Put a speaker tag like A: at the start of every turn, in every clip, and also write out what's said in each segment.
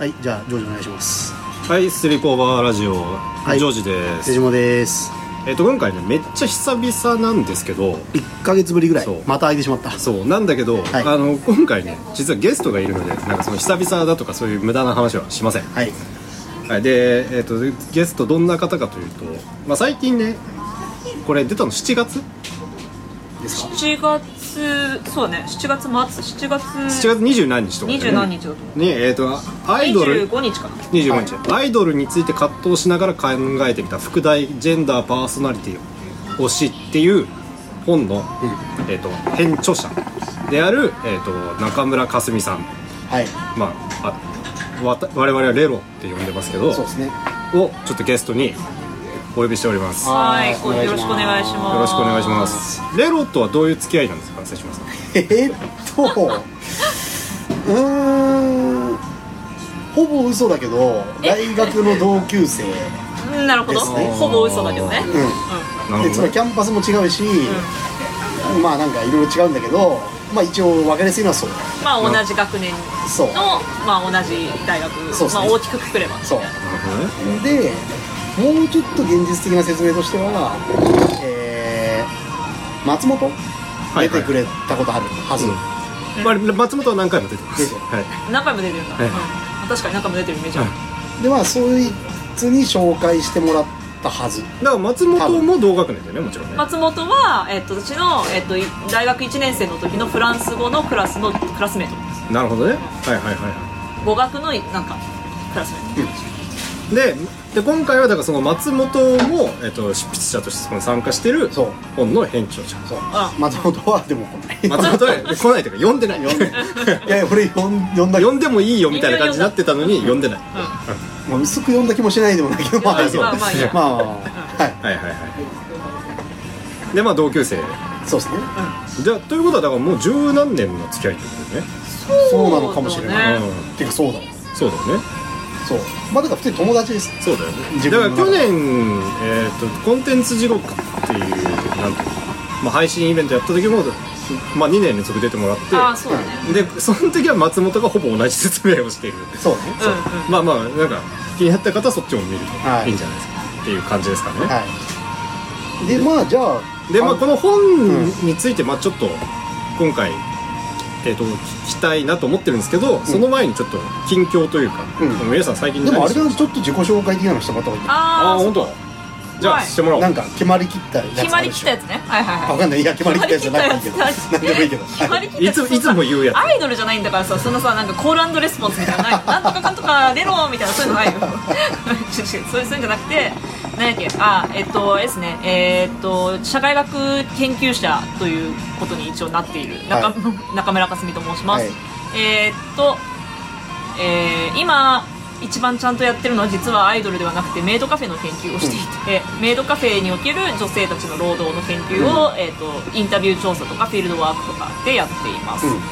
A: はいじゃあジョージお願いします。
B: はいスリープオーバーラジオ、
A: い。
B: ジョージです。
A: 手島です。
B: えっ、と今回ねめっちゃ久々なんですけど
A: 1か月ぶりぐらい
B: そう。
A: また空いてしまった。
B: そうなんだけど、
A: はい。
B: あの今回ね実はゲストがいるのでなんかその久々だとかそういう無駄な話はしません、
A: はい。
B: はい、で、えっとゲストどんな方かというと、まあ、最近ねこれ出たの7月
A: ですか
C: ？7月そうだね7月末7月
B: 7月二十何日とか、ね、
C: 二十何日だと思う。
B: にえっ、とアイドル。
C: 25日かな。
B: 25日、アイドルについて葛藤しながら考えてきた副題ジェンダーパーソナリティを推しっていう本の、えー、と編著者である、えー、と中村かすみさん。
A: はい。
B: まああわた我々はレロって呼んでますけど
A: そうですね。
B: をちょっとゲストにお呼びしております。よ
C: はいよろしくお願いします。
B: ろしくお願いします。レロとはどういう付き合いなんですか瀬島さん
A: えーっと うーんほぼ嘘だけど大学の同級生
C: うんなるほど。ほぼ嘘だけどね。
A: うん。
B: なるほど。ね
A: でつまりキャンパスも違うし、まあなんかいろいろ違うんだけどまあ一応分かりやすいのはそう。
C: まあ同じ学年
A: そう。
C: のまあ同じ大学
A: そうね。
C: まあ大きくくくれば。
A: そう。
B: なるほどね。
A: でもうちょっと現実的な説明としては、えー松本
B: はい
A: 出てくれたことあるはず、
B: うん。まあ、松本は何回も出てます。
A: 出てる。
B: はい。
C: 何回も出てるんだ。
B: はい
C: うん。確かに何回も出てるイメージある。
A: でまあそいつに紹介してもらったはず。
B: だから松本も同学年だよねもちろんね。
C: 松本は、えっと、私の、えっと、い大学1年生の時のフランス語のクラスのクラスメートです。
B: なるほどね。はいはいはいは
C: 語学のなんかクラスメート、
B: いでで今回はだからその松本も、えっと、執筆者としてその参加してる
A: そう。
B: 本の編著者。
A: そう。
C: あ。
A: 松本はでも来ない。
B: 松本は来ないというか読んでない。
A: 読んでい。やいや俺読ん読んだ
B: 読んでもいいよみたいな感じになってたのに読んでない。
A: まあ薄く読んだ気もしないでもないけど。まあそう
C: まあまあいいや。
A: まあまあはい。
B: はいはいはい。でまあ同級生。
A: そうですね。
B: じゃあということはだからもう十何年の付き合いってことだよね。
A: そうなのかもしれない、
C: そうだね
A: てかそうだ
B: そうだよね
A: そう。まあだから普通に友達です。
B: そうだよね。
A: 自
B: だから去年、えー、とコンテンツ地獄っていうなんていうの、まあ、配信イベントやった時も、まあ、2年連続出てもらって
C: ああそうだね。
B: でその時は松本がほぼ同じ説明をしている。
A: そうね。
B: そう、
C: うん。う。ん
B: まあまあなんか気になった方はそっちも見る。と
A: はい。
B: いいんじゃないですか、っていう感じですかね、
A: はい。でまあじゃあ
B: でまあこの本
A: うん。
B: についてまあちょっと今回えー、と聞きたいなと思ってるんですけど、その前にちょっと近況というか、
A: うん。
B: 皆さん最近
A: でもあれだちょっと自己紹介的なのしてもらった方がいい。
C: ああ
B: 本当？じゃあ
C: はい
B: してもらおう。
A: なんか決まりきったやつ
C: 決まりきったや
A: つ
C: つね。はいはいはい。
A: わかんない。いや決まりきったやつじゃなくていいけど
C: 決まりきったやつ。
A: 何でもいいけど。
C: 決まりきった
B: い
C: やつ
B: ついつも言うやつ。
C: アイドルじゃないんだからさそんなさなんかコールレスポンスみたいな。のないなんとかかんとか出ろみたいなそういうのないよ。そういうんじゃなくて何やっけ？あえっとですね。えーっと社会学研究者ということに一応なっている。中,
A: は
C: 中村かすみと申します、
A: はい。
C: えーっと、えー今一番ちゃんとやってるのは実はアイドルではなくてメイドカフェの研究をしていて、メイドカフェにおける女性たちの労働の研究を、えーっとインタビュー調査とかフィールドワークとかでやっています、
A: うん。
C: で、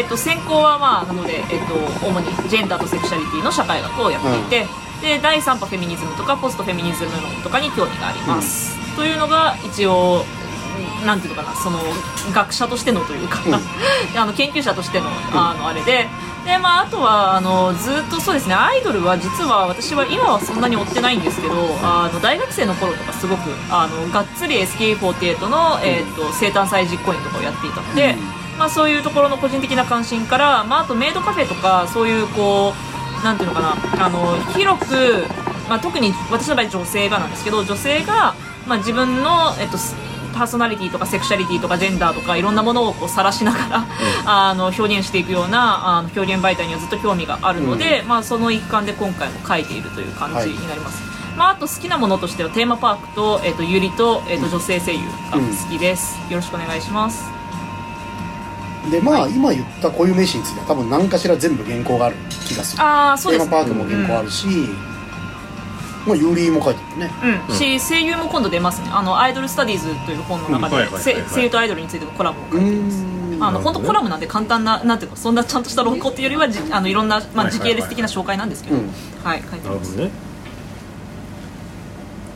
C: えー、と専攻は、まあ、なので、えー、と主にジェンダーとセクシャリティの社会学をやっていて、で第3波フェミニズムとかポストフェミニズム論とかに興味があります、というのが一応なんていうのかなその学者としてのというか、あの研究者としてのあのあれで。でまあ、あとはあのずっとそうですねアイドルは実は私は今はそんなに追ってないんですけどあの大学生の頃とかすごくあのがっつり SK48 の、えー、と生誕祭実行委員とかをやっていたので、まあ、そういうところの個人的な関心から、まあ、あとメイドカフェとかそういうこうなんていうのかな。あの広く、まあ、特に私の場合女性がなんですけど女性が、まあ、自分の、えっと、すパーソナリティとかセクシャリティとかジェンダーとかいろんなものをこう晒しながら、あの表現していくようなあの表現媒体にはずっと興味があるので、まあ、その一環で今回も書いているという感じになります。まあ、あと好きなものとしてはテーマパークと,、えっとゆりと,、えっと女性声優が好きです、よろしくお願いします
A: でまあ今言った固有名詞については多分何かしら全部原稿がある気がする。
C: ああそうです。
A: テーマパークも原稿あるし、まあユーリーも書いてるね。
C: うん、し声優も今度出ますね。あのアイドルスタディーズという本の中でせ声優とアイドルについてのコラムを書いています。
A: ん。
C: あの本当コラムなんで簡単ななんていうかそんなちゃんとした論考っていうよりはじあのいろんな、まあ、時系列的な紹介なんですけど、
A: うん。
C: はい書いてます。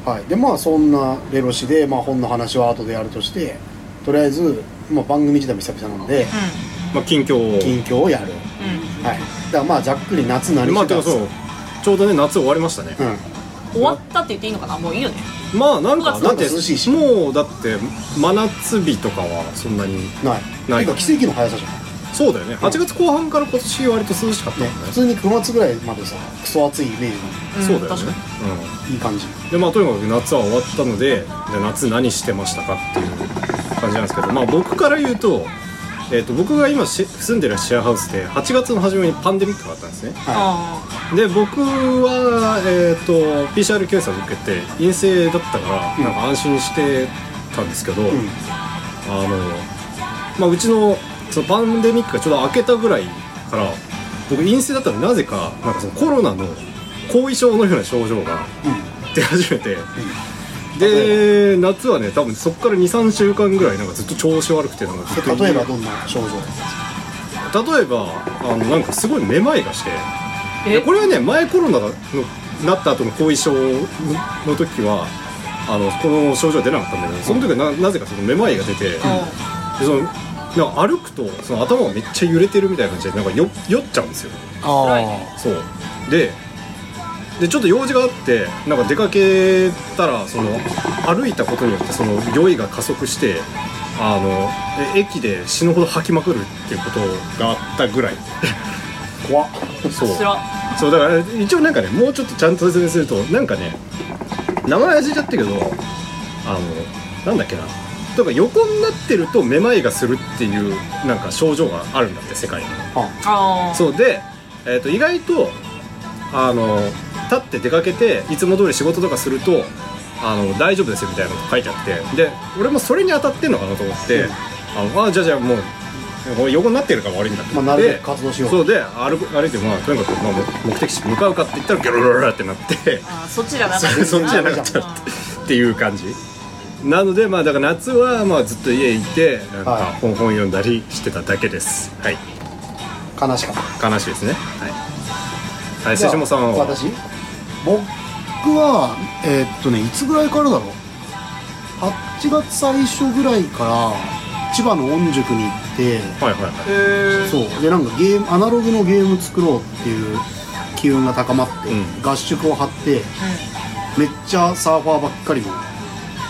A: はい。でまあそんなレロシで、まあ、本の話は後でやるとしてとりあえず、まあ、番組自体も久々なので
B: まあ近況を。
A: 近況をやる。はい。からまあざっくり夏何
B: まあ
A: してです
B: てかそう。ちょうどね夏終わりましたね、
A: うん。
C: 終わったって言っていいのかな？もういいよね。
B: まあなんか
C: 9月
B: だって
A: なんか涼しいし
B: もうだって真夏日とかはそんなに
A: ない。
B: ない。
A: てか奇跡の速さじゃん
B: そうだよね。8月後半から今年割と涼しかったもんね。
A: ね普通に9月ぐらいまでさクソ暑いイメージ
C: ん。
B: そうだよね。
C: 確かに。
B: うん。
A: のいい感じ。
B: でまあとにかく夏は終わったのでじゃあ夏何してましたかっていう感じなんですけどまあ僕から言うと,、えー、と僕が今し住んでるシェアハウスで8月の初めにパンデミックがあったんですね。
A: は
C: あ
B: で僕は、えー、と PCR 検査を受けて陰性だったから、
A: うん。
B: なんか安心してたんですけど、
A: いうん。
B: あの、まあ、うちのそのパンデミックがちょうど明けたぐらいから僕陰性だったのになぜかなんかそのコロナの後遺症のような症状が
A: うん。
B: 出始めて、で夏はね多分そこから23週間ぐらいなんかずっと調子悪くてなんかずっと
A: で例えばどんな症状？
B: 例えばあのなんかすごいめまいがして。これはね前コロナのなった後の後遺症の時はあのこの症状は出なかったんだけどその時はななぜかそのめまいが出て、でそのなんか歩くとその頭がめっちゃ揺れてるみたいな感じでなんかよ酔っちゃうんですよ。
A: あ
B: そう。ででちょっと用事があってなんか出かけたらその歩いたことによってその酔いが加速してあのえ駅で死ぬほど吐きまくるっていうことがあったぐらい。
A: あ 怖っ。
B: そう。そうだから一応なんかねもうちょっとちゃんと説明するとなんかね名前忘れちゃったけどあのなんだっけなとか横になってるとめまいがするっていうなんか症状があるんだって世界に。
A: あ。
C: ああ
B: そうで、えー、と意外とあの立って出かけていつも通り仕事とかするとあの大丈夫ですよみたいなのが書いてあってで俺もそれに当たってんのかなと思って、
A: うん。
B: あのあじゃあじゃあもう横になってるから悪いんだって。
A: まあなるべく活動しよう。
B: そうで歩く歩いてまあとにかく、まあ、目的地に向かうかって言ったらギョロロロロってなって。
C: あーそっちじゃなかった。
B: そ そっちじゃなかったっていう感じなのでまあだから夏はまあずっと家いてなんか
A: はい。
B: 本本読んだりしてただけです。はい。
A: 悲しかった。
B: 悲しいですね。はい。はい瀬下さんは？
A: 私？僕はえーっとねいつぐらいからだろう？8月最初ぐらいから千葉の御宿に行って
B: はいはいはい。
A: そう。でなんかゲームアナログのゲーム作ろうっていう機運が高まって、
B: うん。
A: 合宿を張ってめっちゃサーファーばっかりの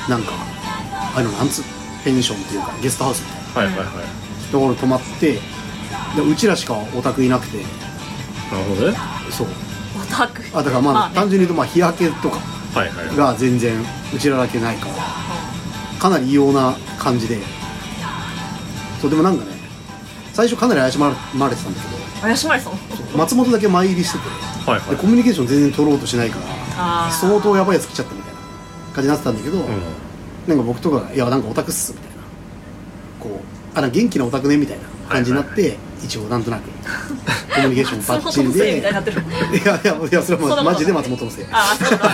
A: なんかあのなんつうペンションっていうかゲストハウスみたいな。
B: はいはいはい。
A: ところ泊まってでうちらしかオタクいなくて。
B: なるほどね。
A: そう。
C: オタク
A: あだからまあ、
C: まあね。
A: 単純に言うとまあ日焼けとか
B: はいはい
A: が全然うちらだけないからかなり異様な感じで。そうでもなんかね最初かなり怪しまれてたんだけど
C: 怪しまれそう
A: そう松本だけ前入りしてて
B: はいはい。
A: でコミュニケーション全然取ろうとしないから
C: あー。
A: 相当やばいやつ来ちゃったみたいな感じになってたんだけど、
B: うん。
A: なんか僕とかが「いやなんかオタクっす」みたいな。こう「あな元気なオタクね」みたいな感じになって、一応なんとなく。コミュニケーションバッチリ
C: 松本のせいみ
A: で
C: たい
A: やいやいやそれはマジで松本のせい
C: ああそうだ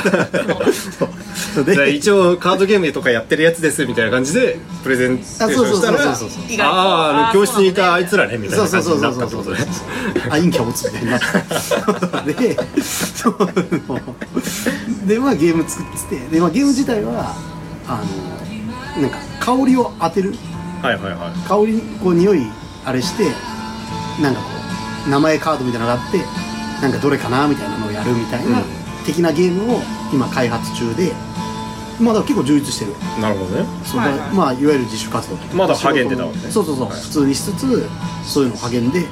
C: そう。
A: そうそれ
B: じゃあ
A: で
B: 一応カードゲームとかやってるやつですみたいな感じでプレゼンテーシ
A: あそうそうそう
B: ョンしたら
A: そうそうそう
C: 意外と。
B: あああの教室にいたあいつ
C: ら
B: らねみたい
A: そう
B: な
A: そうそう
B: 感じにな
A: そうそうそう
B: ったってことね
A: あ陰キャ持つみたいになってで。そう。でまあゲーム作ってて。で、まあ、ゲーム自体はあのなんか香りを当てる。
B: はいはいはい。
A: 香りにこう匂いあれしてなんかこう名前カードみたいなのがあってなんかどれかなみたいなのをやるみたいな、
B: うん。
A: 的なゲームを今開発中でまあだ結構充実してる。
B: なるほどね。
A: そう
C: はいはい。
A: だまあいわゆる自主活動
B: まだ励んでたわけね。
A: そうそうそう、
B: はい
A: 普通にしつつそういうのを励んで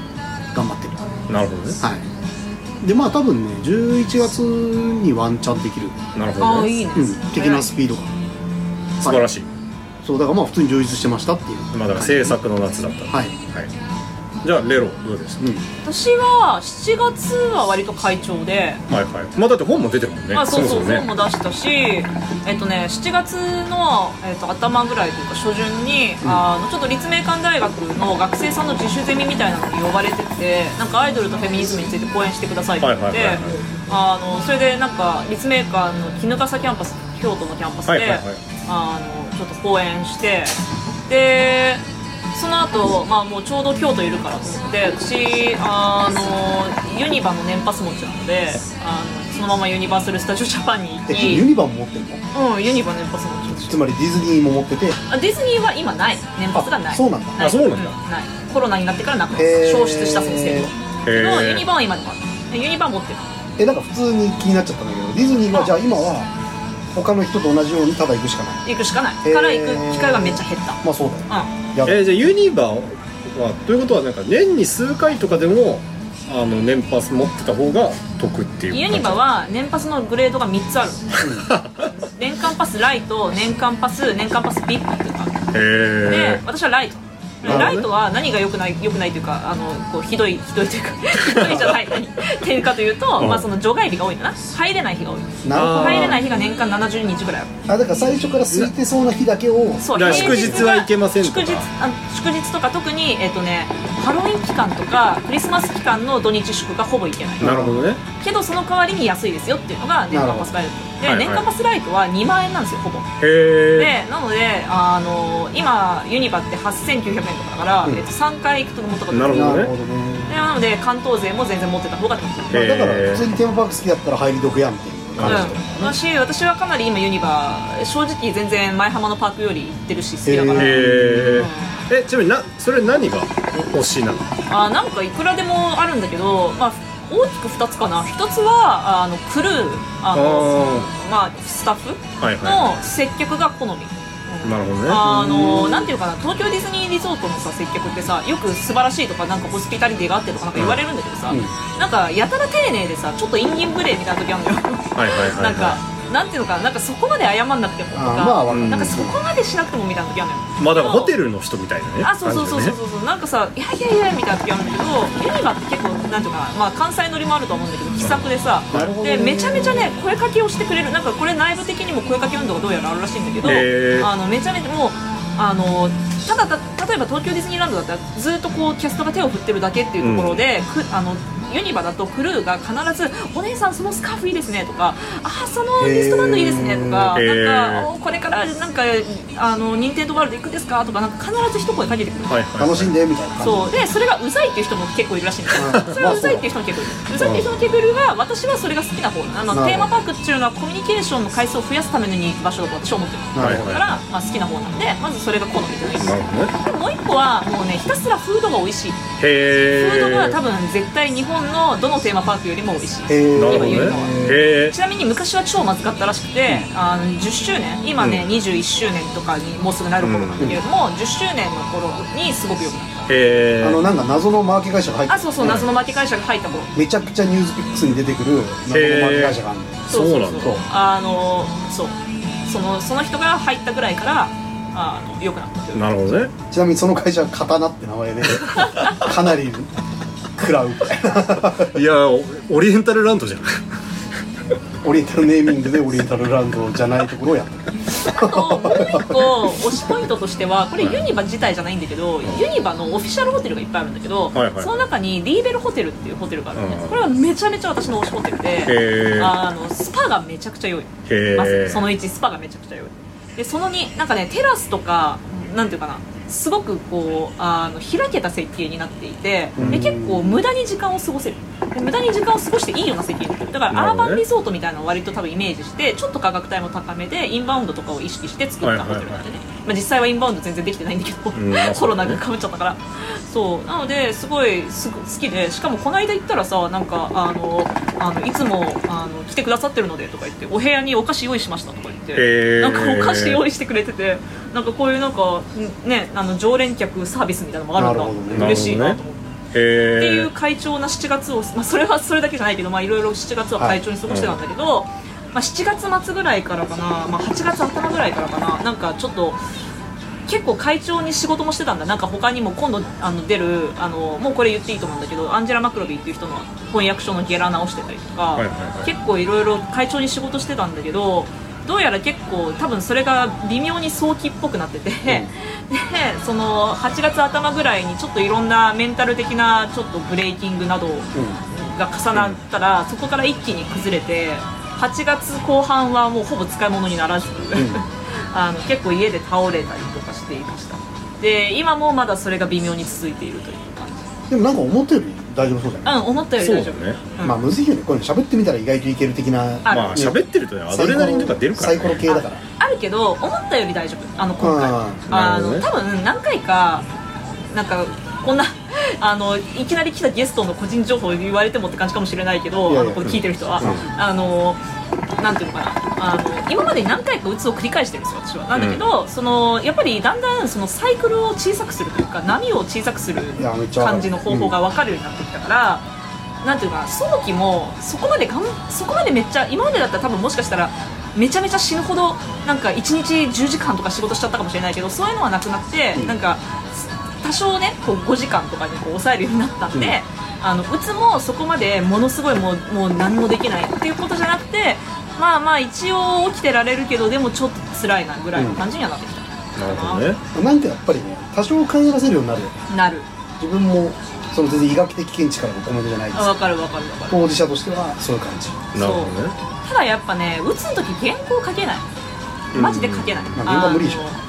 A: 頑張ってる
B: なるほどね。
A: はい。でまあ多分ね11月にワンチャンできる、
B: なるほどね。
C: ああいいね。
A: うん、的なスピードが。
B: 素晴らしい。
A: そうだからまあ普通に充実してましたっていう。
B: まあだから制作の夏だった。
A: はい、
B: はいじゃあレロどうでした
A: うん、
C: 私は7月は割と快調で。
B: はいはい。まあだって本も出てるもんね。
C: まあ、そうそう
B: ももね。
C: 本も出したし、えっとね、7月の、えっと、頭ぐらいというか初旬に、あのちょっと立命館大学の学生さんの自主ゼミみたいなのに呼ばれててなんかアイドルとフェミニズムについて講演してくださいって言って、
B: はいはいはいはい。
C: あのそれでなんか立命館の衣笠キャンパス京都のキャンパスで、
B: はいはいはい。
C: あのちょっと講演してでその後、まあもうちょうど京都いるからと思って私あのユニバの年パス持ちなのであのそのままユニバーサル・スタジオ・ジャパンに行
A: えユニバも持ってるの？
C: うんユニバ年パス持ち。
A: つまりディズニーも持ってて。
C: あディズニーは今ない。年パスがない。
A: あそうなんだ。
B: あそうなんだ。
C: ない。コロナになってからなくなった。
A: へー。
C: 消失した先生とけど
B: へー。
C: ユニバは今でもある。ユニバ持ってる。
A: えなんか普通に気になっちゃったんだけどディズニーはじゃあ今は他の人と同じようにただ行くしかない。
C: 行くしかない。から行く機会がめっちゃ減った。
A: まあそうだよ。
C: うん
B: えーじゃあユニバはということはなんか年に数回とかでもあの年パス持ってた方が得っていう
C: ユニバは年パスのグレードが3つある。年間パスライト年間パス年間パスっていうか。
B: へ
C: で
B: え
C: 私はライトライトは何が良くない良くないというかあのこうひどいひどいというか ひどいじゃない。何点かというと、
B: うん。
C: まあ、その除外日が多いんだな。入れない日が多い。
A: なるほど。
B: あー
C: 入れない日が年間70日ぐらいあ
A: だから最初から空いてそうな日だけを
C: そう。
B: 祝日は行けませんとか。
C: 祝日あ祝日とか特に、えっとね、ハロウィン期間とかクリスマス期間の土日祝がほぼ行けない。
B: なるほどね。
C: けどその代わりに安いですよっていうのが年間パスライトで、
B: はいはい。
C: 年間パスライトは2万円なんですよほぼ。
B: へえ
C: でなのであの今ユニバって8900円とかだから、
A: うん。
C: えっと、3回行くと元が
B: なるほどね
A: なるほどね。
C: でなので関東勢も全然持ってた方が得
A: まあだから普通にテーマパーク好きだったら入り得やんっていう感じだ
C: うん、私私はかなり今ユニバ正直全然前浜のパークより行ってるし好きだから、
A: へ
B: へええちなみになそれ何が推しなの？
C: あなんかいくらでもあるんだけど、まあ、大きく2つかな。1つはあのクルーあのまあ、スタッフ
B: はいは
C: の接客が好み、うん
B: いなるほどね。
C: あのなんていうかな東京ディズニーリゾートのさ接客ってさよく素晴らしいとかなんかホスピタリティがあってとかなんか言われるんだけどさ、
A: うん。
C: なんかやたら丁寧でさちょっとインギン無礼みたいな時あるのよ。
B: はいはいはいはい。
C: なんかなんていうのかななんかそこまで謝んなくてもとか、
A: まあ
C: なんかそこまでしなくてもみたいな時あるのよ。
B: まあだからホテルの人みたいなね
C: あそうそうそうそうそう。そうなんかさいやいやいやみたいな時あるんだけどユニバって結構なんていうかなまあ関西乗りもあると思うんだけど気さくでさでめちゃめちゃね声かけをしてくれる。なんかこれ内部的にも声かけ運動がどうやらあるらしいんだけどあのめちゃめちゃもうあのただた例えば東京ディズニーランドだったらずっとこうキャストが手を振ってるだけっていうところで、くあのユニバだとクルーが必ず「お姉さんそのスカーフいいですね」とか「あそのリストバンドいいですね」とか「
B: へー。
C: なんかおこれからなんかあの任天堂ワールド行くんですか?」とかなんか必ず一声かけてくる。
B: はい
A: 楽しんでみたいな感じ。
C: そう。でそれがうざいっていう人も結構いるらしいんですよ。
A: うん。
C: それはう。ざいっていう人も結構いる。うざいっていう人も結構いるが私はそれが好きな方。あのテーマパークっていうのはコミュニケーションの回数を増やすために行く場所だと私は思ってる
A: なるほど。
C: だから、まあ、好きな方なんでまずそれが好みじゃないで。す
B: なるほどね。
C: でももう一個はもうねひたすらフードが美味しい。
B: へえ
C: フードが多分絶対日本のどのテーマパークよりも美味しい。
A: へー。
B: なるほどね
C: 今言うのは。
B: へえ
C: ちなみに昔は超まずかったらしくてあの10周年。今ね、21周年とかにもうすぐなる頃なんだけれども、10周年の頃にすごく良くなっ
B: へえ
A: あのなんか謎のマーケ会社が入って
C: た。あそうそう謎の巻き会社が入った頃。
A: めちゃくちゃニュースピックスに出てくる謎のマーケ会社があるの
B: そうなんだ。
C: あのそう。そのその人が入ったぐらいからあの良くなった。という
B: なるほどね。
A: ちなみにその会社は刀って名前で かなり食らうみたいな。い
B: やオオリエンタルランドじゃん。
A: オリエンタルネーミングでオリエンタルランドじゃないところをやってる。
C: あともう一個推しポイントとしてはこれユニバ自体じゃないんだけどユニバのオフィシャルホテルがいっぱいあるんだけど、
B: はいはい
C: その中にリーベルホテルっていうホテルがあるのね、
B: うん。
C: これはめちゃめちゃ私の推しホテルであのスパがめちゃくちゃ良い。
B: へー。
C: まずその1スパがめちゃくちゃ良いでその2なんかねテラスとかなんていうかなすごくこうあの開けた設計になっていてで結構無駄に時間を過ごせる。で無駄に時間を過ごしていいような設計になってる。だからアーバンリゾートみたいなのを割と多分イメージしてちょっと価格帯も高めでインバウンドとかを意識して作ったホテルなんでね、まあ、実際はインバウンド全然できてないんだけど、コロナがかぶっちゃったから。そう。なのですごいすご好きでしかもこの間行ったらさなんかあのあのいつもあの来てくださってるのでとか言ってお部屋にお菓子用意しましたとか言って
B: へー。
C: なんかお菓子用意してくれててなんかこういうなんかんねあの常連客サービスみたいなのもあるんだ。
A: ね。
C: 嬉しいなと思って。
B: へ
C: っていう
B: え
C: 会長な7月を、まあ、それは それだけじゃないけどまあいろいろ7月は会長に過ごしてたんだけど、まあ、7月末ぐらいからかな、まあ、8月頭ぐらいからかななんかちょっと結構会長に仕事もしてたんだ。なんか他にも今度あの出るあのもうこれ言っていいと思うんだけどアンジェラ・マクロビーっていう人の翻訳書のゲラ直してたりとか、
B: はいはいはい。
C: 結構いろいろ会長に仕事してたんだけどどうやら結構多分それが微妙に早期っぽくなってて、でその8月頭ぐらいにちょっといろんなメンタル的なちょっとブレイキングなどが重なったら、そこから一気に崩れて8月後半はもうほぼ使い物にならず、あの結構家で倒れたりとかしていました。で今もまだそれが微妙に続いているという感じ。
A: でもなんか思ったより大丈夫そうじゃない、
C: うん思ったより大丈夫。
B: ね
C: うん。
A: まあむずいよね。こういうの喋ってみたら意外といける的な
C: あ
B: まあ喋ってるとねアドレナリンとか出るから
A: サイコロ
B: ね
A: 系だから。
C: あるけど思ったより大丈夫。あの今回。
A: うん
C: あの、多分何回かなんかこんなあのいきなり来たゲストの個人情報を言われてもって感じかもしれないけどあのこれ聞いてる人は、
A: うん。
C: あのなんていうのかな。あの今までに何回かうつを繰り返してるんですよ私は。なんだけど、そのやっぱりだんだんそのサイクルを小さくするというか波を小さくする感じの方法が分かるようになってきたから、なんていうかな。早期もそこまでがんそこまでめっちゃ今までだったら多分もしかしたらめちゃめちゃ死ぬほどなんか1日10時間とか仕事しちゃったかもしれないけどそういうのはなくなって、
A: うん。
C: なんか多少ねこう5時間とかにこう抑えるようになったんで、あのうつもそこまでものすごいもうもう何もできないっていうことじゃなくてまあまあ一応起きてられるけどでもちょっと辛いなぐらいの感じにはなってきた、
B: なるほどね。
A: なんかやっぱりね多少帰らせるようになるよね。
C: なる。
A: 自分もその全然医学的見地からのコメントじゃないです。
C: あ分かる分かる分かる。
A: 当事者としてはそういう感じ。
B: なるほどね。
C: ただやっぱねうつの時原稿書けない。マジで書けない、
A: まあ原稿無理でしょ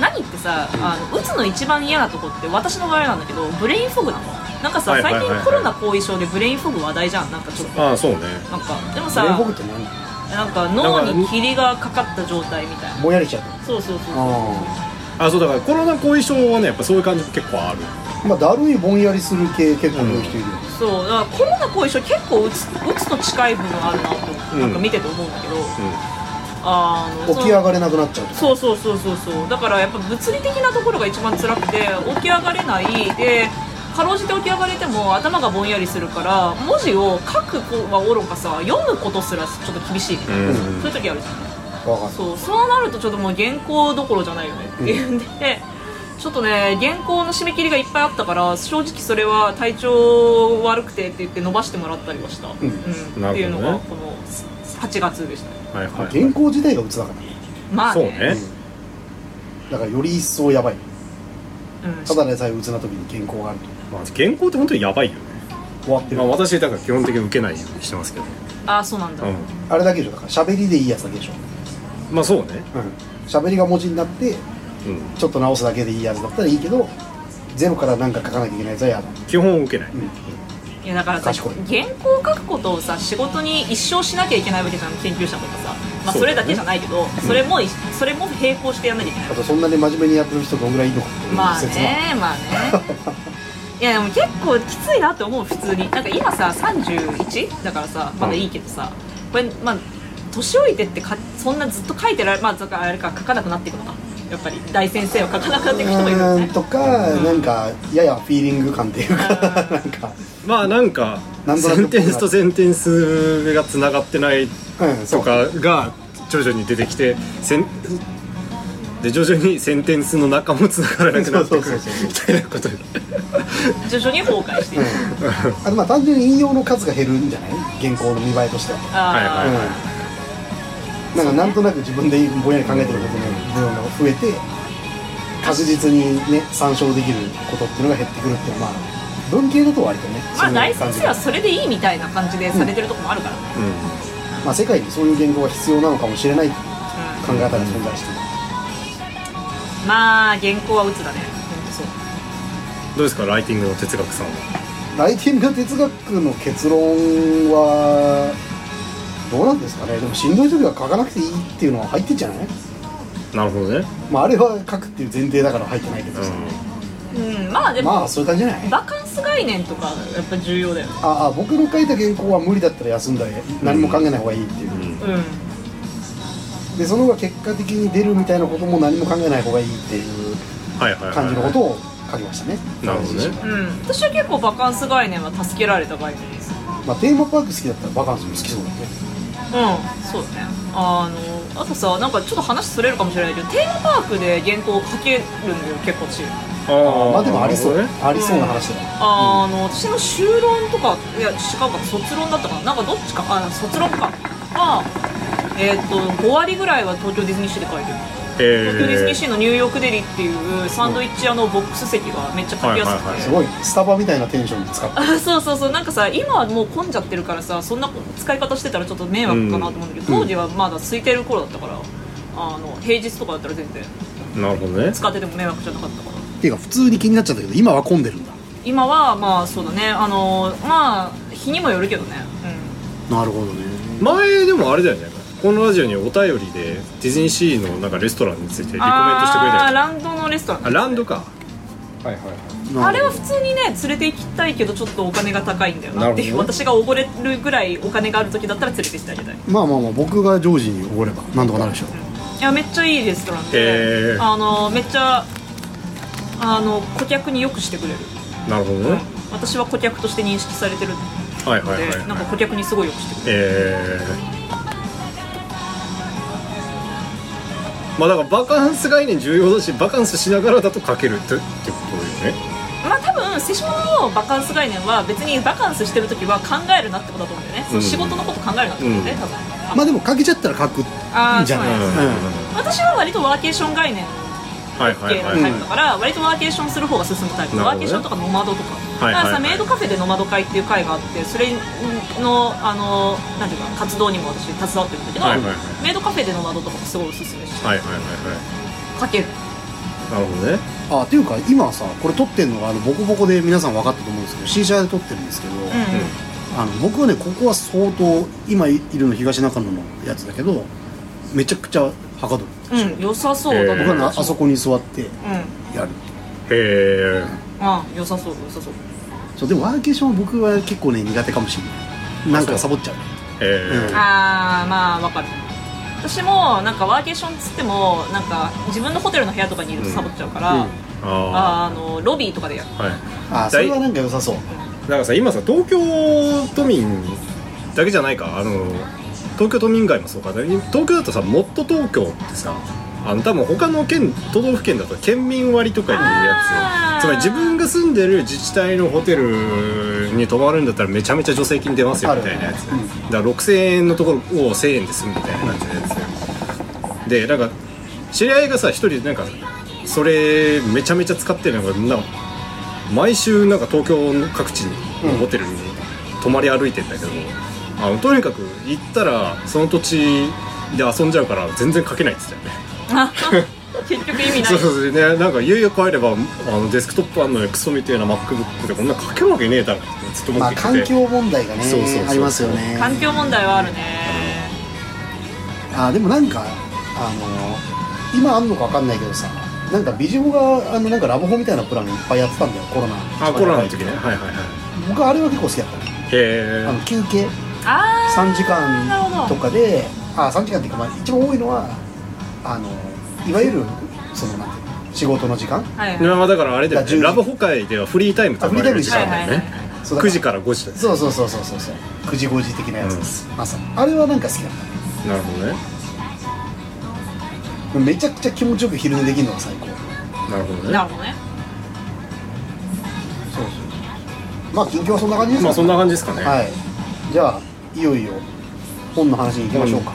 C: 何ってさあのうつの一番嫌なとこって私の場合なんだけどブレインフォグなの。なんかさ、
B: はいはいはいはい。
C: 最近コロナ後遺症でブレインフォグ話題じゃん。なんかちょっと。
B: ああそうね。
C: なんかでもさ
A: ブレインフォグって何？
C: なんか脳に霧がかかった状態みたいな。
A: ぼんやりしちゃう
C: そうそうそう。
A: あ
B: あそうだからコロナ後遺症はねやっぱそういう感じも結構ある。
A: あまあだるいぼんやりする系結構言う人いるよ、
C: そう。だからコロナ後遺症結構うつうつと近い部分あるなと、
B: うん
C: なん。か見てて思うんだけど
B: う
C: あの
A: 起き上がれなくなっちゃうと
C: そうそうそうそうそう。だからやっぱ物理的なところが一番辛くて起き上がれない。でかろうじて起き上がれても頭がぼんやりするから文字を書くはおろかさ読むことすらちょっと厳しいみたいな、
B: ん。
C: そういう時あるじゃん。そうそうなるとちょっともう原稿どころじゃないよね。っていうん。で、ちょっとね原稿の締め切りがいっぱいあったから正直それは体調悪くてって言って伸ばしてもらったりはした、うん。
A: ん。
C: っていうのがこの8月でしたね。
B: はいはい
A: 原稿自体が鬱だからね
C: まあね。
B: そうね。
A: だからより一層やばい。
C: うん。
A: ただでさえ鬱な時に原稿があると。
B: まあ原稿って本当にやばいよね。
A: 終わってる、
B: まあ私だから基本的に受けないようにしてますけど
C: あそうなんだ、
B: うん。
A: あれだけでしょ。だから喋りでいいやつだけでしょ。
B: まあそうね。
A: うん。喋りが文字になって
B: うん。
A: ちょっと直すだけでいいやつだったらいいけどゼロから何か書かなきゃいけないやつは嫌だ
B: 基本受けない。
A: うん
C: いやだからさ原稿を書くことをさ仕事に一生しなきゃいけないわけじゃん研究者とかさ、まあ、
B: そ
C: れだけじゃないけどそ,、れもそれも並行してやんなきゃいけない。
A: あとそんなに真面目にやってる人どんぐらいいるの？かっていう
C: まあねまあね。いやでも結構きついなって思う普通に。なんか今さ 31? だからさまだいいけどさ、これまあ年老いてってかそんなずっと書いてられまあだからあれか書かなくなっていくのかやっぱり大先生は書かなくなっていく人もいる
A: んとか、なんかややフィーリング感っていうかなんか。
B: まあなんかセンテンスとセンテンスがつながってない
A: うんそう。
B: とかが徐々に出てきてで徐々にセンテンスの中もつながらなくなってくる。みたいなこと。
C: 徐々に崩壊していく、
A: うん。あとまあ単純に引用の数が減るんじゃない？原稿の見栄えとしては、
B: はいはい
A: うん、なんかなんとなく自分でぼんやり考えてることの部分が増えて確実にね参照できることっていうのが減ってくるっていうのはまあ文系だと割とね
C: まあ大先生
A: いう感じが。
C: はそれでいいみたいな感じでされてるとこもあるからね、
A: まあ世界にそういう言語が必要なのかもしれないという考え方が存在している。
C: まあ原稿は鬱だね。本当そう。
B: どうですかライティングの哲学さんは？
A: ライティング哲学の結論はどうなんですかね。でもしんどい時は書かなくていいっていうのは入ってんじゃない？
B: なるほどね。
A: まああれは書くっていう前提だから入ってないけどさ、
C: うん。まあでも、
A: まあそういう感じじゃない？
C: バカンス概念とかやっぱ重要だよね。
A: ああ僕の書いた原稿は無理だったら休んだり何も考えない方がいいっていう、
B: うん。
C: うん。
A: でその方が結果的に出るみたいなことも何も考えない方がいいっていう
B: はいはいはい
A: 感じのことを書きましたね。
B: なるほどね。
C: うん。私は結構バカンス概念は助けられた概念です。
A: まあテーマパーク好きだったらバカンスも好きそうだね
C: うんそうだね。あのあとさなんかちょっと話それるかもしれないけどテーマパークで原稿を書けるんだよ結構私
B: あ
A: まあでもありそう。ありそうな話だよ、
C: あの私の修論とかいや違うか卒論だったかななんかどっちかあ卒論か。はえっ、と5割ぐらいは東京ディズニーシーで書いてる東京ディズニー。シーのニューヨークデリっていうサンドイッチ屋のボックス席がめっちゃ書きやすくて、
B: はいはいはい
A: すごいスタバみたいなテンションで使って
C: あそうそうそう。なんかさ今はもう混んじゃってるからさそんな使い方してたらちょっと迷惑かなと思うんだけど、
A: うん。
C: 当時はまだ空いてる頃だったからあの平日とかだったら全然
B: なるほどね。
C: 使ってても迷惑じゃなかったから。
A: っていうか普通に気になっちゃったけど今は混んでるんだ。
C: 今はまあそうだね。あのまあ日にもよるけどね。
A: なるほどね。
B: 前でもあれだよねこのラジオにお便りでディズニーシーのなんかレストランについてリコメントしてくれたよ
C: あーランドのレストラン。
B: あランドか。はいはい
C: あれは普通にね。連れて行きたいけどちょっとお金が高いんだよなっていう、
B: なるほどね
C: 私がおごれるぐらいお金がある時だったら連れて行ってあげたい
A: まあまあまあ僕がジョージにおごればなんとかなるでしょ
C: いやめっちゃいいレストラン。
B: へ
C: で
B: ー
C: あのめっちゃあの顧客によくしてくれる、
B: なるほどね
C: 私は顧客として認識されてるの
B: はいはい
C: で、
B: はい
C: なんか顧客にすごいよくしてくれる
B: えまあだからバカンス概念重要だしバカンスしながらだと書けるってってことよね。
C: まあ多分セシモのバカンス概念は別にバカンスしてる時は考えるなってことだと思うんだよね、その仕事のこと考えるなってことだよね、
B: うん。
C: 多分。
A: まあでもかけちゃったら書くんじゃない？
C: そう
B: うん
C: 私は割とワーケーション概念
B: はいはい
C: 系の
B: はい。
C: タイプだから、割とワーケーションする方が進むタイプ、ワーケーションとかノマドとか、
B: はいはいはい。
C: だからさメイドカフェでノマド会っていう会があってそれのあのなんていうか活動にも私携わってるんだけど、
B: はいはいはい。
C: メイドカフェでノマドとかもすごいおすすめして、
B: はいはいはい。
C: かける。
B: はいなるほどね
A: あっていうか今さこれ撮ってるのがあのボコボコで皆さん分かったと思うんですけど C 社で撮ってるんですけど、
C: うん、
A: あの僕はねここは相当今いるの東中野のやつだけどめちゃくちゃはかどる
C: うん、うん、良さそうだ
B: えー。
A: 僕はねあそこに座って
C: うん。
A: やる。
B: へえ
C: あ良さそう良さそう
A: そうでもワーケーションは僕は結構ね苦手かもしれない。なんかサボっちゃう。
B: へ
A: うん。
C: ああまあわかる。私もなんかワーケーションっつってもなんか自分のホテルの部屋とかにいるとサボっちゃうから、
A: うん。
B: ああ
C: あのロビーとかでやる。
B: はい。
A: あそれはなんか良さそう。
B: なんかさ今さ東京都民だけじゃないか。あの東京都民外もそうか。東京だとさもっと東京ってさあの多分他の県都道府県だと県民割とかいうやつ。つまり自分が住んでる自治体のホテルに泊まるんだったらめちゃめちゃ助成金出ますよみたいなやつ、
A: ある。うん
B: だから6000円のところを1000円で済むみたいな感じのやつでなんか知り合いがさ一人なんかそれめちゃめちゃ使ってるのがな毎週なんか東京の各地のホテルに泊まり歩いてんだけど、あのとにかく行ったらその土地で遊んじゃうから全然書けないっつったよね。
C: あ 結局意味ない。
B: そうそうそう。ねなんかいよいよ帰ればあのデスクトップあんのクソみたいな MacBook でこんな書けるわけねえだろ。ってずっと思
A: まあ
B: ってきて
A: 環境問題がね
B: そうそうそうそう。
A: ありますよね。
C: 環境問題はあるね。
A: あでもなんかあの今あんのか分かんないけどさなんかビジホがあのなんかラブホみたいなプランいっぱいやってたんだよコロナ。
B: あコロナの時ね。はいはいはい。
A: 僕はあれは結構好きだったね
B: へ
A: あの休憩。
C: ああ
A: 3時
C: なるほど。
A: 間とかであ3時間っていうか、まあ、一番多いのはあのいわゆるそのなんていうの仕事の時間？
C: はい
B: えまあだからあれだよ
A: 10時。
B: ねラブホ会ではフリータイムと呼ばれる時間だよ
C: はいはいはい
B: ね
A: そうだから
B: 9時から5時だよ
A: そうそうそうそうそうそう。9時5時的なやつです、朝あれはなんか好きだっ
B: なるほどね。
A: ためちゃくちゃ気持ちよく昼寝できるのが最高。
B: なるほどね。
C: なるほどね。
A: そうそう。まあ近況はそんな感じですか
B: まあそんな感じですかね、
A: はい。じゃあいよいよ本の話に行きましょうか、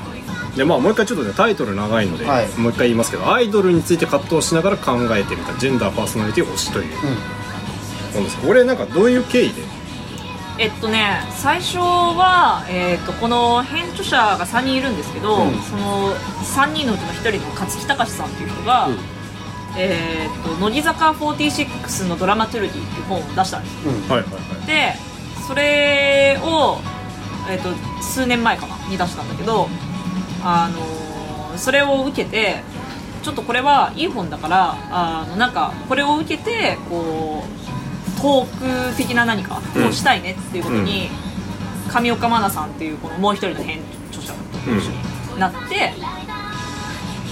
B: でまあもう一回ちょっとねタイトル長いので、
A: はい。
B: もう一回言いますけどアイドルについて葛藤しながら考えてみたジェンダーパーソナリティ推しという。
A: うん。
B: 本ですこれなんかどういう経緯で？
C: えっとね最初は、えっとこの編著者が3人いるんですけど、
A: うん。
C: その3人のうちの1人の勝木隆さんっていう人が、
A: うん。
C: えっと乃木坂46の「ドラマトゥルディ」っていう本を出したんですよ。
A: うん。
B: はいはいはい。
C: でそれを、えっと数年前かなに出したんだけど、あのそれを受けてちょっとこれはいい本だからあのなんかこれを受けてこうトーク的な何かをしたいねっていうことに、上岡磨奈さんっていうこのもう一人の編著者と一緒になって、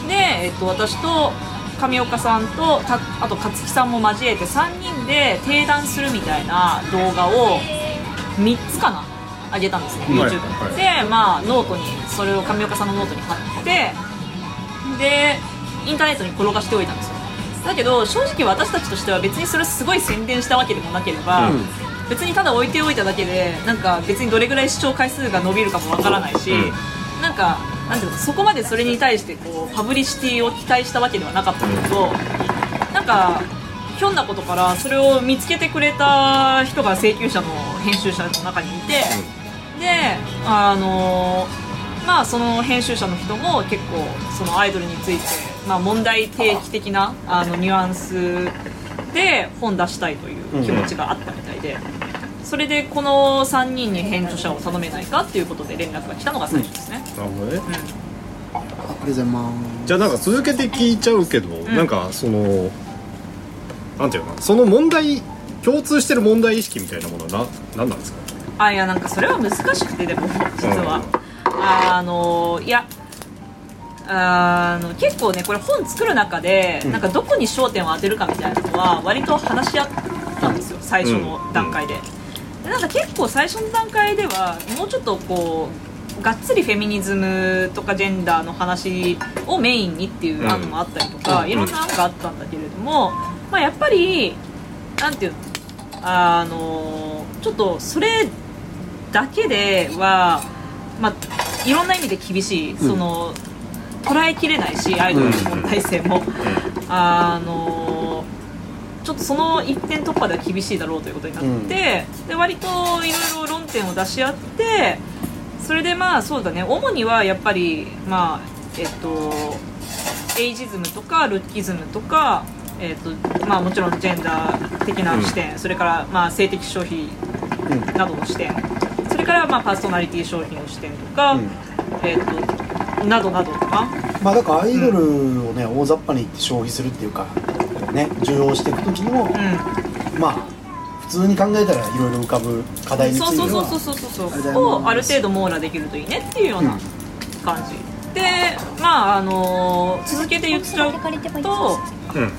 C: で、えっと、私と上岡さんとたあと香月さんも交えて3人で鼎談するみたいな動画を3つかな上げたんですね YouTube
B: はい
C: に、
B: はい。
C: でまあノートにそれを上岡さんのノートに貼ってでインターネットに転がしておいたんですよ。だけど正直私たちとしては別にそれすごい宣伝したわけでもなければ、
B: うん。
C: 別にただ置いておいただけでなんか別にどれぐらい視聴回数が伸びるかもわからないし、
B: うん。
C: なんかなんていうのそこまでそれに対してこうパブリシティを期待したわけではなかったけど、なんかひょんなことからそれを見つけてくれた人が請求者の編集者の中にいて、であのまあその編集者の人も結構そのアイドルについて、まあ、問題提起的なあのニュアンスで本出したいという気持ちがあったみたいで、それでこの3人に編著者を頼めないかっていうことで連絡が来たのが最初ですね、
B: なるほどね。
C: うん。
A: ありがとうございます
B: じゃあなんか続けて聞いちゃうけど、なんかそのなんていうのかなその問題共通してる問題意識みたいなものはな何なんですか？
C: あいやなんかそれは難しくてでも実は、あのいやあの結構ねこれ本作る中で、
A: うん。
C: なんかどこに焦点を当てるかみたいなのは割と話し合ったんですよ最初の段階で,、でなんか結構最初の段階ではもうちょっとこうがっつりフェミニズムとかジェンダーの話をメインにっていう案もあったりとか、
A: うん。
C: いろんな案があったんだけれども、まあ、やっぱりなんていうのあのちょっとそれだけでは、まあ、いろんな意味で厳しい、その捉えきれないしアイドルの問題性も、あのちょっとその一点突破では厳しいだろうということになって、で割といろいろ論点を出し合ってそれでまあそうだね。主にはやっぱりまあえっとエイジズムとかルッキズムとかえっとまあもちろんジェンダー的な視点、それからまあ性的消費
A: うん
C: などの視点からまあパーソナリティ商品の視点とか、
A: うん。
C: えっとなどなどとか。
A: まあだからアイドルをね大雑把に言って消費するっていうかね受容していく時の
C: う
A: まあ普通に考えたらいろいろ浮かぶ課題
C: ん
A: について
C: そう
A: は
C: そうそうそうそう。をある程度網羅できるといいねっていうような感じ、でまああの続けて言っちゃうと
B: うん。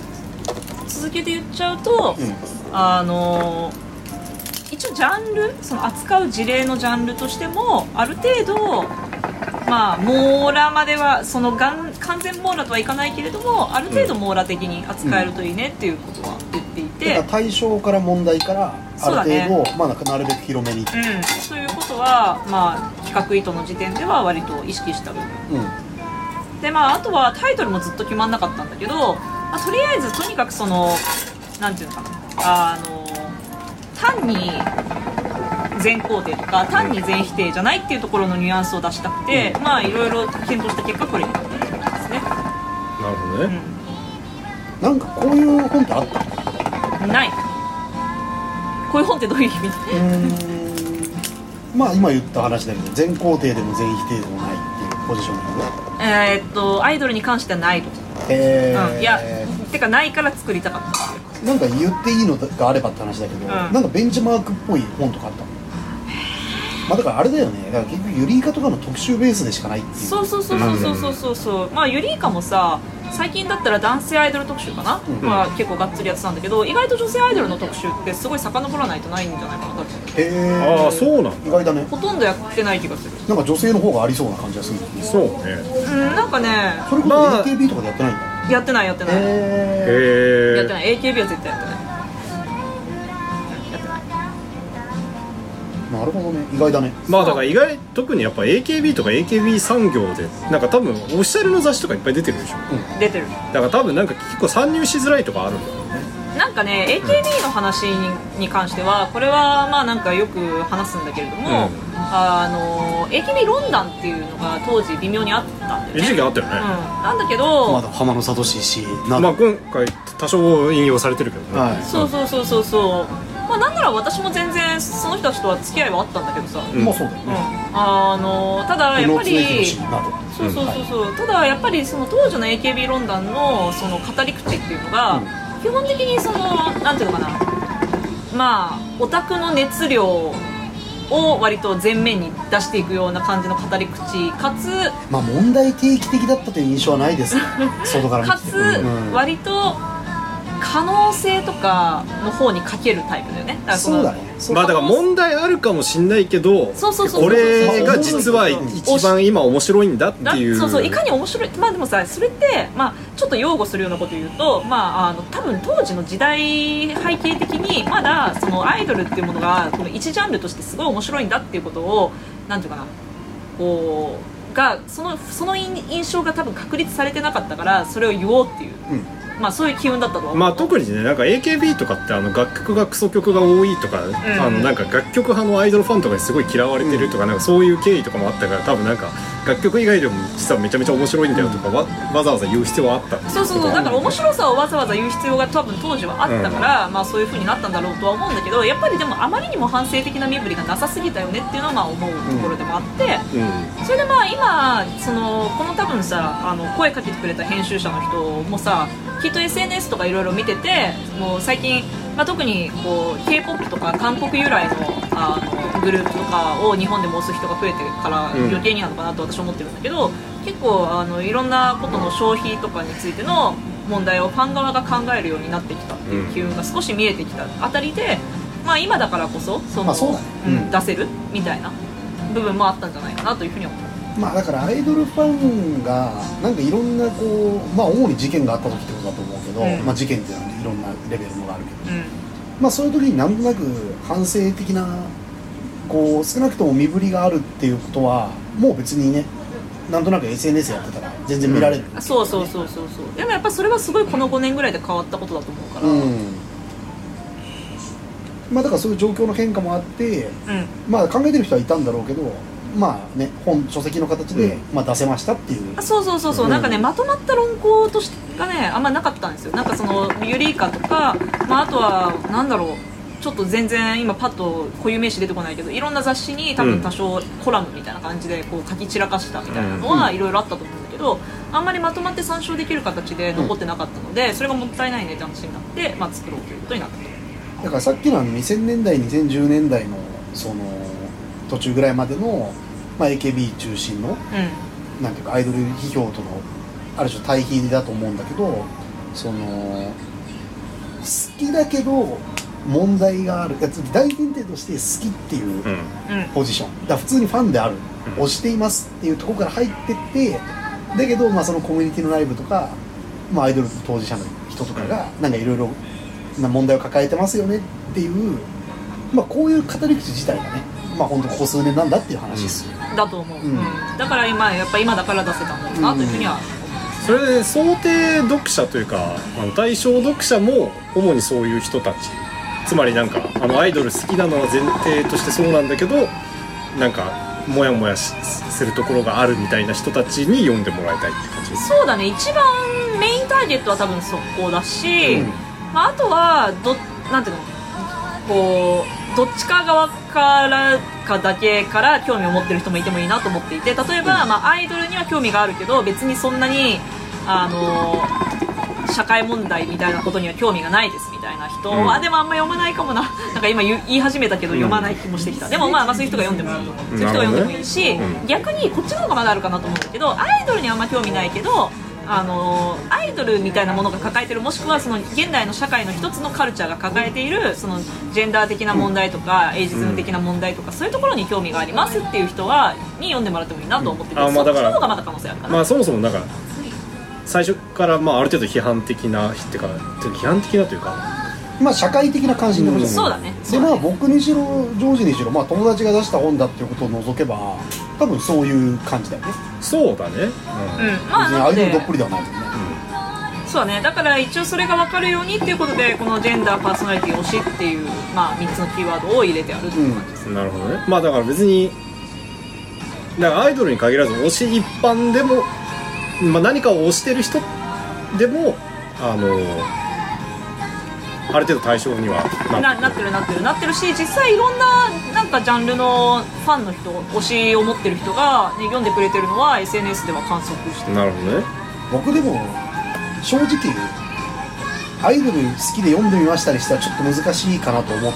C: 続けて言っちゃうと、
A: うん。
C: あの一応ジャンルその扱う事例のジャンルとしてもある程度まあ網羅まではそのがん完全網羅とはいかないけれどもある程度網羅的に扱えるといいねっていうことは言っていて、
A: だから対象から問題からある程度、まあなるべく広めに。
C: うん、ということは、まあ、企画意図の時点では割と意識した部分。
A: うん。
C: でまああとはタイトルもずっと決まんなかったんだけど、まあ、とりあえずとにかくそのなんていうのかな。あの単に全肯定とか単に全否定じゃないっていうところのニュアンスを出したくて、まあいろいろ検討した結果これになったですね、
B: なるほどね、
A: なんかこういう本ってあった？
C: うん、ない。こういう本ってどういう意味？
A: うーん。まあ今言った話だけど全肯定でも全否定でもないっていうポジションなんだ
C: えーっとアイドルに関してはないと、
A: へ
C: うん、いや
A: え
C: てかないから作りたかったっていう
A: なんか言っていいのがあればって話だけど、う
C: ん、
A: なんかベンチマークっぽい本とかあったの。まあ、だからあれだよね。だから結局ユリイカとかの特集ベースでしかないっていう。
C: そうそうそうそうそうそうそう、まあユリイカもさ最近だったら男性アイドル特集かな、
A: うん、
C: まあ、結構がっつりやってたんだけど意外と女性アイドルの特集ってすごい遡らないとないんじゃないかな多分
A: へえ
B: ああそうなん
A: 意外だね。
C: ほとんどやってない気がする。
A: なんか女性の方がありそうな感じがする
B: そうね。
C: うんなんかね。
A: それこそ AKB とかでやってないんだ、まあ
C: やってないやってない、
B: え
C: やってない。AKB は絶対やってない。やってない
A: えなるほどね。意外だね。
B: まあだから意外特にやっぱ AKB とか AKB 産業でなんか多分オフィシャルの雑誌とかいっぱい出てるでしょ。
C: 出てる。
B: だから多分なんか結構参入しづらいとかあるんだよね
C: なんかね AKB の話にに関してはこれはまあなんかよく話すんだけれども、
B: うん。
C: あの AKB ロンダンっていうのが当時微妙にあったんだよね
B: 一時期あったよね、
C: うん、なんだけど、
A: まだ浜野聡氏な
B: まあ今回多少引用されてるけどね、
A: はい。
C: そうそうそうそうそう。まあなんなら私も全然その人たちとは付き合いはあったんだけどさ、うん。
B: ん
A: まあそうだよね。
C: あのただやっぱりそうそうそうそう、ただやっぱりその当時の AKB ロンダンのその語り口っていうのが、
A: うん
C: 基本的にそのなんていうのかな。まあオタクの熱量を割と前面に出していくような感じの語り口。かつ
A: まあ問題提起的だったという印象はないです。外から見て
C: かつ
A: うん。
C: 割と可能性とかの方にかけるタイプだよね。だから
A: そうだね
B: まあだから問題あるかもしんないけど
C: そうそうそうそう
B: これが実は
A: うん
B: 一番今面白いんだって
C: だ
B: いう。
C: そうそういかに面白いまあでもさそれって、まあ、ちょっと擁護するようなこと言うと、まあ、あの多分当時の時代背景的にまだそのアイドルっていうものがこの一ジャンルとしてすごい面白いんだっていうことをなんていうかなこうがそのその印印象が多分確立されてなかったからそれを言おうっていう、
A: うん
C: まあ、そういう機運だったと
B: まあ特にねなんか AKB とかってあの楽曲がクソ曲が多いとか、あのなんか楽曲派のアイドルファンとかにすごい嫌われてるとか,、なんかそういう経緯とかもあったから多分なんか楽曲以外でも実はめちゃめちゃ面白いんだよとかわわざわざ言う必要はあった。
C: そうそうそう。だから面白さをわざわざ言う必要が多分当時はあったから、まあそういう風になったんだろうとは思うんだけどやっぱりでもあまりにも反省的な身振りがなさすぎたよねっていうのはまあ思うところでもあって、
B: うん。
C: それでまあ今そのこの多分さあの声かけてくれた編集者の人もさきっと SNS とかいろいろ見ててもう最近、まあ、特にこう k p o p とか韓国由来のあのグループとかを日本でも押す人が増えてるから
B: うん。
C: 余計になのかなと私は思ってるんだけど、結構あのいろんなことの消費とかについての問題をファン側が考えるようになってきたっていう機運が少し見えてきたあたりで、まあ、今だからこそその、
A: まあそうだね。
C: うん
A: うん。
C: 出せるみたいな部分もあったんじゃないかなというふうに思う。
A: まあだからアイドルファンがなんかいろんなこうまあ主に事件があった時ってことだと思うけど、
C: うん。
A: まあ事件っていうのはいろんなレベルのがあるけど、
C: うん。
A: まあそういう時になんとなく反省的なこう少なくとも身振りがあるっていうことはもう別にねなんとなく SNS やってたら全然見られる、
C: そうそうそうそうそう。でもやっぱそれはすごいこの5年ぐらいで変わったことだと思うから。
A: うん。まあだからそういう状況の変化もあって
C: うん。
A: まあ考えてる人はいたんだろうけどまあね本書籍の形で、
B: うん。
A: まあ、出せましたっていう。
C: あそうそうそうそう、
A: うん。
C: なんかねまとまった論考としてがねあんまなかったんですよ。なんかそのユリイカとか、まあ、あとはなんだろう。ちょっと全然今パッと固有名詞出てこないけどいろんな雑誌に多分多少コラムみたいな感じでこう書き散らかしたみたいなのはいろいろあったと思うんだけどあんまりまとまって参照できる形で残ってなかったのでそれがもったいないねって話になって、まあ、作ろうということになったと。
A: だからさっきのあの2000年代2010年代のその途中ぐらいまでの、まあ、AKB 中心の
C: う
A: なんていうかアイドル批評とのある種対比だと思うんだけどその好きだけど問題があるやつ大前提として好きっていう
B: うん。
C: んうん。
A: ポジション。だから普通にファンである。
B: うん。
A: 推していますっていうところから入ってってだけど、まあ、そのコミュニティのライブとか、まあ、アイドル当事者の人とかがなんかいろいろな問題を抱えてますよねっていう、まあ、こういう語り口自体がねまあ本当ここ数年なんだっていう話ですよ、
C: だと思う、
A: うん。
C: うんだから今やっぱ今だから出せたんだろうなというふうには。
B: それで想定読者というかあの対象読者も主にそういう人たち。つまりなんかあのアイドル好きなのは前提としてそうなんだけどなんかモヤモヤしするところがあるみたいな人たちに読んでもらいたいって感じです。
C: そうだね。一番メインターゲットは多分そこだし、
A: うん。
C: まあ、あとはどなんていうの？こうどっちか側からかだけから興味を持ってる人もいてもいいなと思っていて例えば、まあ、アイドルには興味があるけど別にそんなにあの社会問題みたいなことには興味がないですみたいな人は、
B: うん。
C: でもあんま読まないかもな なんか今言い始めたけど読まない気もしてきた、でもまあまあそういう人が読んでもらうと思う、そういう人が読んでもいいし、逆にこっちの方がまだあるかなと思うんだけどアイドルにはあんま興味ないけどあのアイドルみたいなものが抱えてるもしくはその現代の社会の一つのカルチャーが抱えているそのジェンダー的な問題とか、エイジズム的な問題とかそういうところに興味がありますっていう人はに読んでもらってもいいなと思ってて、そっち
B: うん。あまあだから
C: の方がまだ可能性あるかな、
B: まあそもそもなんか最初からまあある程度批判的なっていうか批判的なというか
A: まあ社会的な関心でもい。い
C: そうだね。そ
A: で
C: うだね。
A: まあ僕にしろジョージにしろ、まあ、友達が出した本だっていうことを除けば多分そういう感じだよね。
B: そうだね、
C: うん。まあなので
A: 別にアイドルどっぷりではないもんね。
C: そうだね。だから一応それが分かるようにっていうことでこのジェンダーパーソナリティ推しっていう、まあ、3つのキーワードを入れてあるっていう感じです、
B: うん、なるほどね。まあだから別にだからアイドルに限らず推し一般でも、まあ、何かを推してる人でもあのある程度対象には
C: ななってるなってる。なってるし実際いろんななんかジャンルのファンの人推しを持ってる人が、ね、読んでくれてるのは SNS では観測してる。
B: なるほどね。
A: 僕でも正直アイドル好きで読んでみましたりしたらちょっと難しいかなと思っ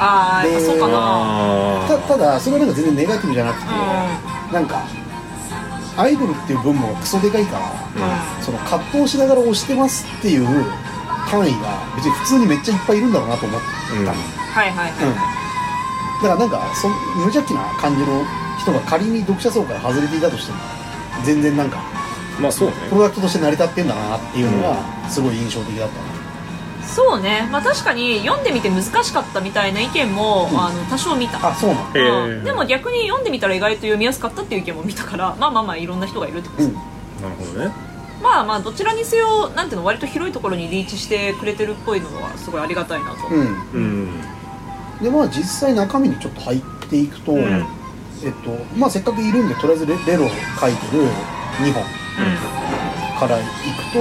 C: ああやっぱそうかな。
B: あ
A: たただそれはなんか全然ネガティブじゃなくて、
C: う
A: なんかアイドルっていう分母がクソでかいから
C: んうん。
A: その葛藤しながら推してますっていう単位が別に普通にめっちゃいっぱいいるんだろうなと思った。の、
B: うん。
C: はいはい
A: うん。
C: は
A: だからなんかそ無邪気な感じの人が仮に読者層から外れていたとしても全然なんか
B: まあそうね。
A: プロダクトとして成り立ってんだなっていうのがすごい印象的だった。な、
C: いそうね。まあ確かに読んでみて難しかったみたいな意見も、
A: うん。
C: あの多少見た。
A: あそうなんだ
B: へ
C: うん。
B: ー
C: でも逆に読んでみたら意外と読みやすかったっていう意見も見たからまあまあまあいろんな人がいるってことです、
A: うん。
B: なるほどね
C: まあまあどちらにせよなんていうの割と広いところにリーチしてくれてるっぽいのはすごいありがたいなと、
A: うん。
B: うん。
A: でまあ実際中身にちょっと入っていくと、
C: うん。
A: えっとまあせっかくいるんでとりあえずレレロを書いてる2本からいくと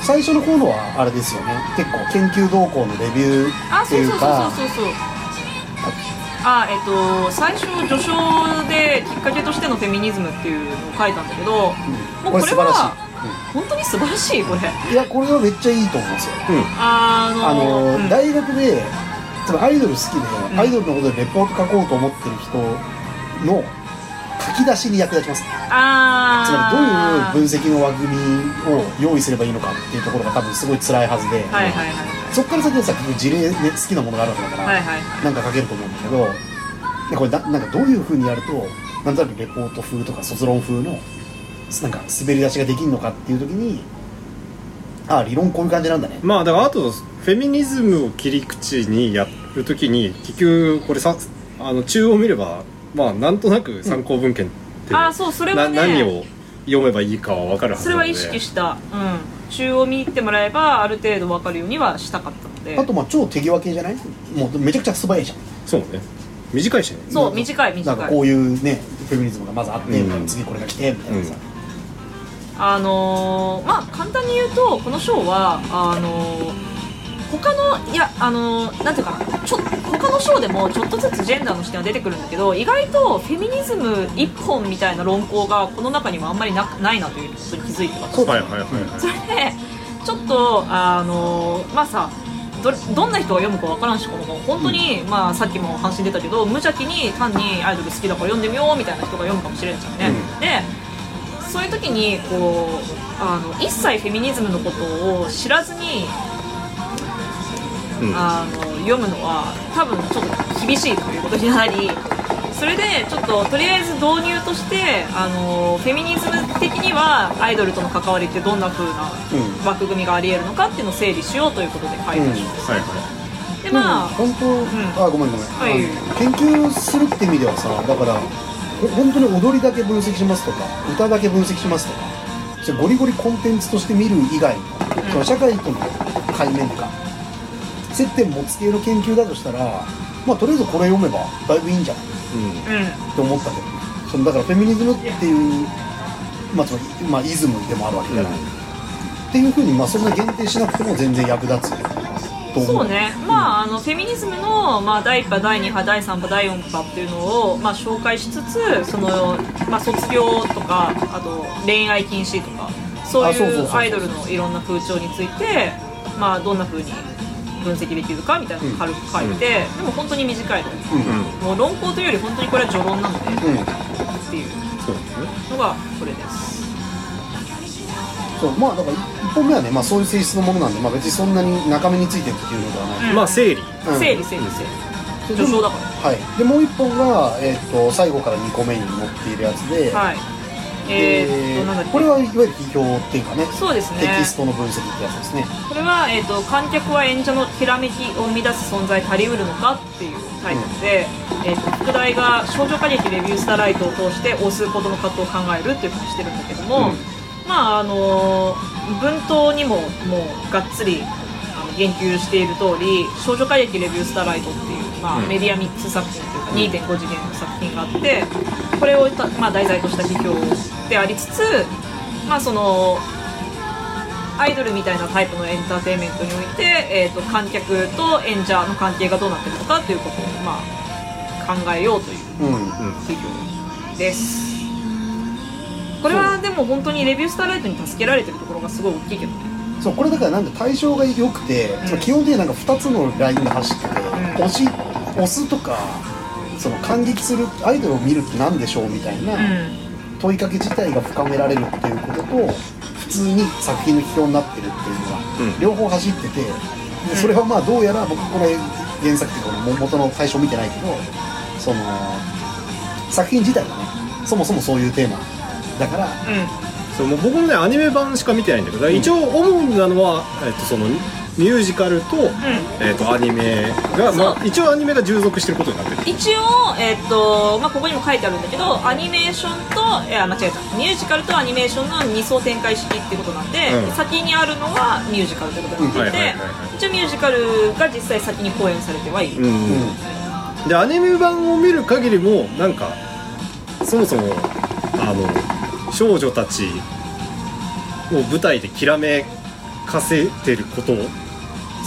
A: 最初の方のはあれですよね。結構研究動向のレビュー
C: あ
A: っていう
C: そうそうそう
A: か
C: そうそうそう。あえっと最初序章できっかけとしてのフェミニズムっていうのを書いたんだけども
A: うん。
C: うこれ
A: これ素晴らしい。
C: は本当に素晴らしいこれ。
A: うんいやこれはめっちゃいいと思うんですよ。
C: あの
A: あの、
C: うん。
A: 大学でつまりアイドル好きで、
C: ん。
A: アイドルのことでレポート書こうと思ってる人の書き出しに役立ちますね。
C: あ
A: つまりどういう
C: ー
A: 分析の枠組みを用意すればいいのかっていうところが多分すごい辛いはずで、
C: はいはいはい。
A: そこから先はさ結局事例で好きなものがあるわけだから、
C: はいはい。
A: なんか書けると思うんだけどでこれだなんかどういうふうにやるとなんとなくレポート風とか卒論風のなんか滑り出しができるのかっていう時にああ理論こういう感じなんだね。
B: まあだからあとフェミニズムを切り口にやるときに結局これさあの中央見ればまあなんとなく参考文献って、
C: あーそうそれは
B: 何を読めばいいかは分かるはずなので。
C: それは意識した、うん、中央見てもらえばある程度分かるようにはしたかったので。
A: あとまあ超手際系じゃない？もうめちゃくちゃ素早いじゃん。
B: そうね。短いしね。
C: そう短い
A: なん
C: 短い
A: かこういうねフェミニズムがまずあって、
B: うん。
A: 次これが来てみたいなさ、
C: あのーまあ簡単に言うとこの章はあのー他のいやあのーなんていうかなちょ他の章でもちょっとずつジェンダーの視点は出てくるんだけど意外とフェミニズム一本みたいな論考がこの中にはあんまりなないなということに気づいてます。
A: そう
B: はいはいはいはい。
C: それでちょっとあのまあさどどんな人が読むかわからんしこの本本当に、まあ、さっきも話出たけど無邪気に単にアイドル好きだから読んでみようみたいな人が読むかもしれんじゃんね、
A: うん。
C: でそういう時にこうあの一切フェミニズムのことを知らずに
B: うん。
C: あの読むのは多分ちょっと厳しいということになりそれでちょっととりあえず導入としてあのフェミニズム的にはアイドルとの関わりってどんな風な
A: うん。
C: 枠組みがありえるのかっていうのを整理しようということで書いたんです、
B: はいは
C: でまあ
A: 本当、あごめんごめん、
C: はい。
A: 研究するって意味ではさだからほ本当に踊りだけ分析しますとか歌だけ分析しますとかそれゴリゴリコンテンツとして見る以外の、その社会との対面か接点持つ系の研究だとしたらまあとりあえずこれ読めばだいぶいいんじゃない？
B: いうん
C: うん
A: って思ったけど。ねそのだからフェミニズムっていう、まあつまりまあ、イズムでもあるわけじゃない、っていうふうに、まあ、そんな限定しなくても全然役立つと思う。
C: そうね、まあ、あのフェミニズムの、まあ、第1波、第2波、第3波、第4波っていうのを、まあ、紹介しつつその、まあ、卒業とかあと恋愛禁止とかそういうアイドルのいろんな風潮について、まあ、どんな風に分析できるかみたいなのを軽く書いて、でも本当に短いの
A: うん
C: もう論考というより本当にこれは序論なので、
A: うん。
C: っていうのがこれです。
A: そうまあだから1本目はね、まあ、そういう性質のものなんで、まあ、別にそんなに中身についてっていうのではない、
C: うん
B: まあ整理。
A: うん。
C: 整理整理整理。序章だから。
A: はい。でもう1本が、えっと最後から2個目に載っているやつで、
C: はい。えー、っとなんだっけ？
A: これはいわゆる批評っていうかね
C: そうですね。
A: テキストの分析ってやつですね。
C: これは、えー、と観客は演者のひらめきを生み出す存在足りうるのかっていうタイトルで、えー、と副題が少女歌劇レビュースターライトを通して大数ほどの葛藤を考えるっていうふうにしてるんだけども、
B: うん
C: まああの文頭にももうがっつり言及している通り少女歌劇レビュースターライトっていう、まあ
B: うん。
C: メディアミックス作品というか2.5次元の作品があってこれをた、まあ、題材とした批評でありつつまあそのアイドルみたいなタイプのエンターテインメントにおいて、えー、と観客と演者の関係がどうなってるのかということを、まあ、考えようという
A: うん。
B: うん。
C: 企業ですこれはでも本当にレビュースターライトに助けられてるところがすごい大きいけどね。
A: そうこれだからなんか対象が良くて、
C: うん。
A: その基本的になんか2つのラインが走ってて、
C: ん
A: 押し押すとかその感激するアイドルを見るって何でしょうみたいな
C: うん。
A: 問いかけ自体が深められるっていうことと普通に作品の批評になってるっていうのが、
B: うん。
A: 両方走っててでそれはまあどうやら僕これ原作っていうかこの元の対象見てないけどその作品自体がねそもそもそういうテーマだから
B: そうもう僕もねアニメ版しか見てないんだけど、一応主なのは、えっと、そのミュージカルと,、えっとアニメが、まあ、一応アニメが従属してることになってる。
C: 一応、えっとまあ、ここにも書いてあるんだけどアニメーションといや間違えた。ミュージカルとアニメーションの二層展開式ってことなんで、
B: うん。
C: 先にあるのはミュージカルということになっていて、一応ミュージカルが実際先に公演されてはいる、
B: うん。でアニメ版を見る限りもなんかそもそもあの少女たちを舞台できらめかせてることを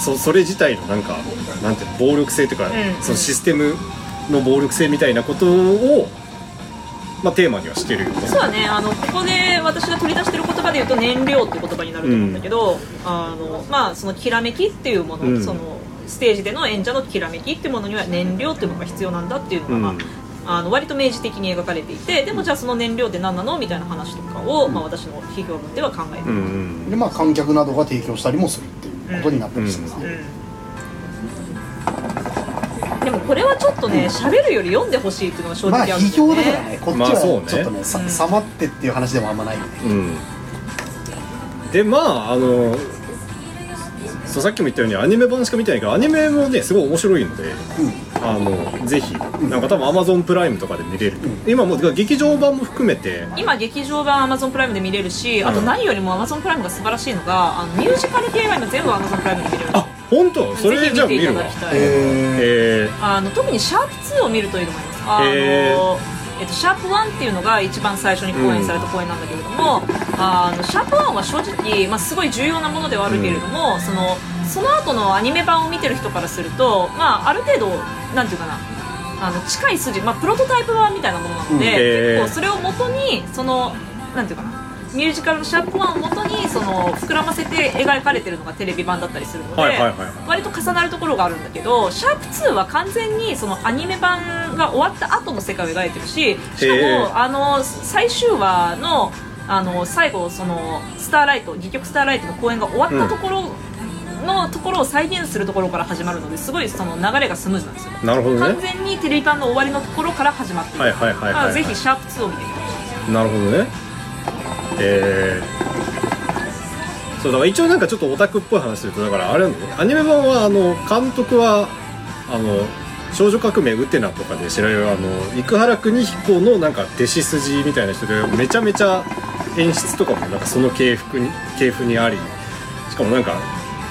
B: そそれ自体のなんかなんていうの暴力性というか、
C: うん。
B: そのシステムの暴力性みたいなことを、まあ、テーマにはしてる。よね
C: そうだね。あのここで私が取り出してる言葉で言うと燃料っていう言葉になると思うんだけど、あのまあそのきらめきっていうもの、
B: うん。
C: そのステージでの演者のきらめきっていうものには燃料っていうものが必要なんだっていうのが、まあ
B: うん
C: あの割と明示的に描かれていてでもじゃあその燃料って何なのみたいな話とかを、まあ、私の批評文では考えてる、
B: うんうん。
A: でまあ観客などが提供したりもするっていうことになったりしてますね、
C: でもこれはちょっとね喋るより読んでほしいっていうのが正
A: まあ
C: 直あるんです
A: 批
C: よね,、
A: 評だからね。こっち
B: まあそうね。
A: はちょっとねさ
C: うん。
A: さまってっていう話でもあんまないよね。
B: うん。でまああのそうさっきも言ったようにアニメ版しか見てないけどアニメもねすごい面白いのであのぜひなんか多分アマゾンプライムとかで見れる、今もう劇場版も含めて。
C: 今劇場版 Amazon プライムで見れるし、あと
B: うん
C: 何よりも Amazon プライムが素晴らしいのがあのミュージカル系が今全部 Amazon プライムで見れる。
B: あ本当？それ
C: ぜひ見てい
B: じゃあ見るわ。
C: ただきたい、
A: え
B: え
C: あの特にシャープ2を見るといいと思います。あの、
B: へ
C: えっと、シャープ1っていうのが一番最初に公演された公演なんだけれども、あのシャープ1は正直、まあ、すごい重要なものではあるけれども、そのその後のアニメ版を見てる人からすると、まあ、ある程度なんていうかなあの近い筋、まあ、プロトタイプ版みたいなものなの
A: うん
C: で、結構それを元にそのなんていうかなミュージカルのシャープ1を元にその膨らませて描かれてるのがテレビ版だったりするので、割と重なるところがあるんだけどシャープ2は完全にそのアニメ版が終わった後の世界を描いてるししかもあの最終話のあの最後そのスターライト戯曲スターライトの公演が終わったところのところを再現するところから始まるのですごいその流れがスムーズなんですよ。
B: なるほど
C: 完
B: ね
C: 全にテレビ版の終わりのところから始まっている。
B: はいはいはいはいはい。
C: だからぜひシャープ2を見てみてほしい。
B: なるほどね。えー、そうだから一応なんかちょっとオタクっぽい話するとだからあれなんだよね。アニメ版はあの監督はあの少女革命ウテナとかで知られるあの生原邦彦のなんか弟子筋みたいな人でめちゃめちゃ演出とかもなんかその系譜に系譜にありしかもなんか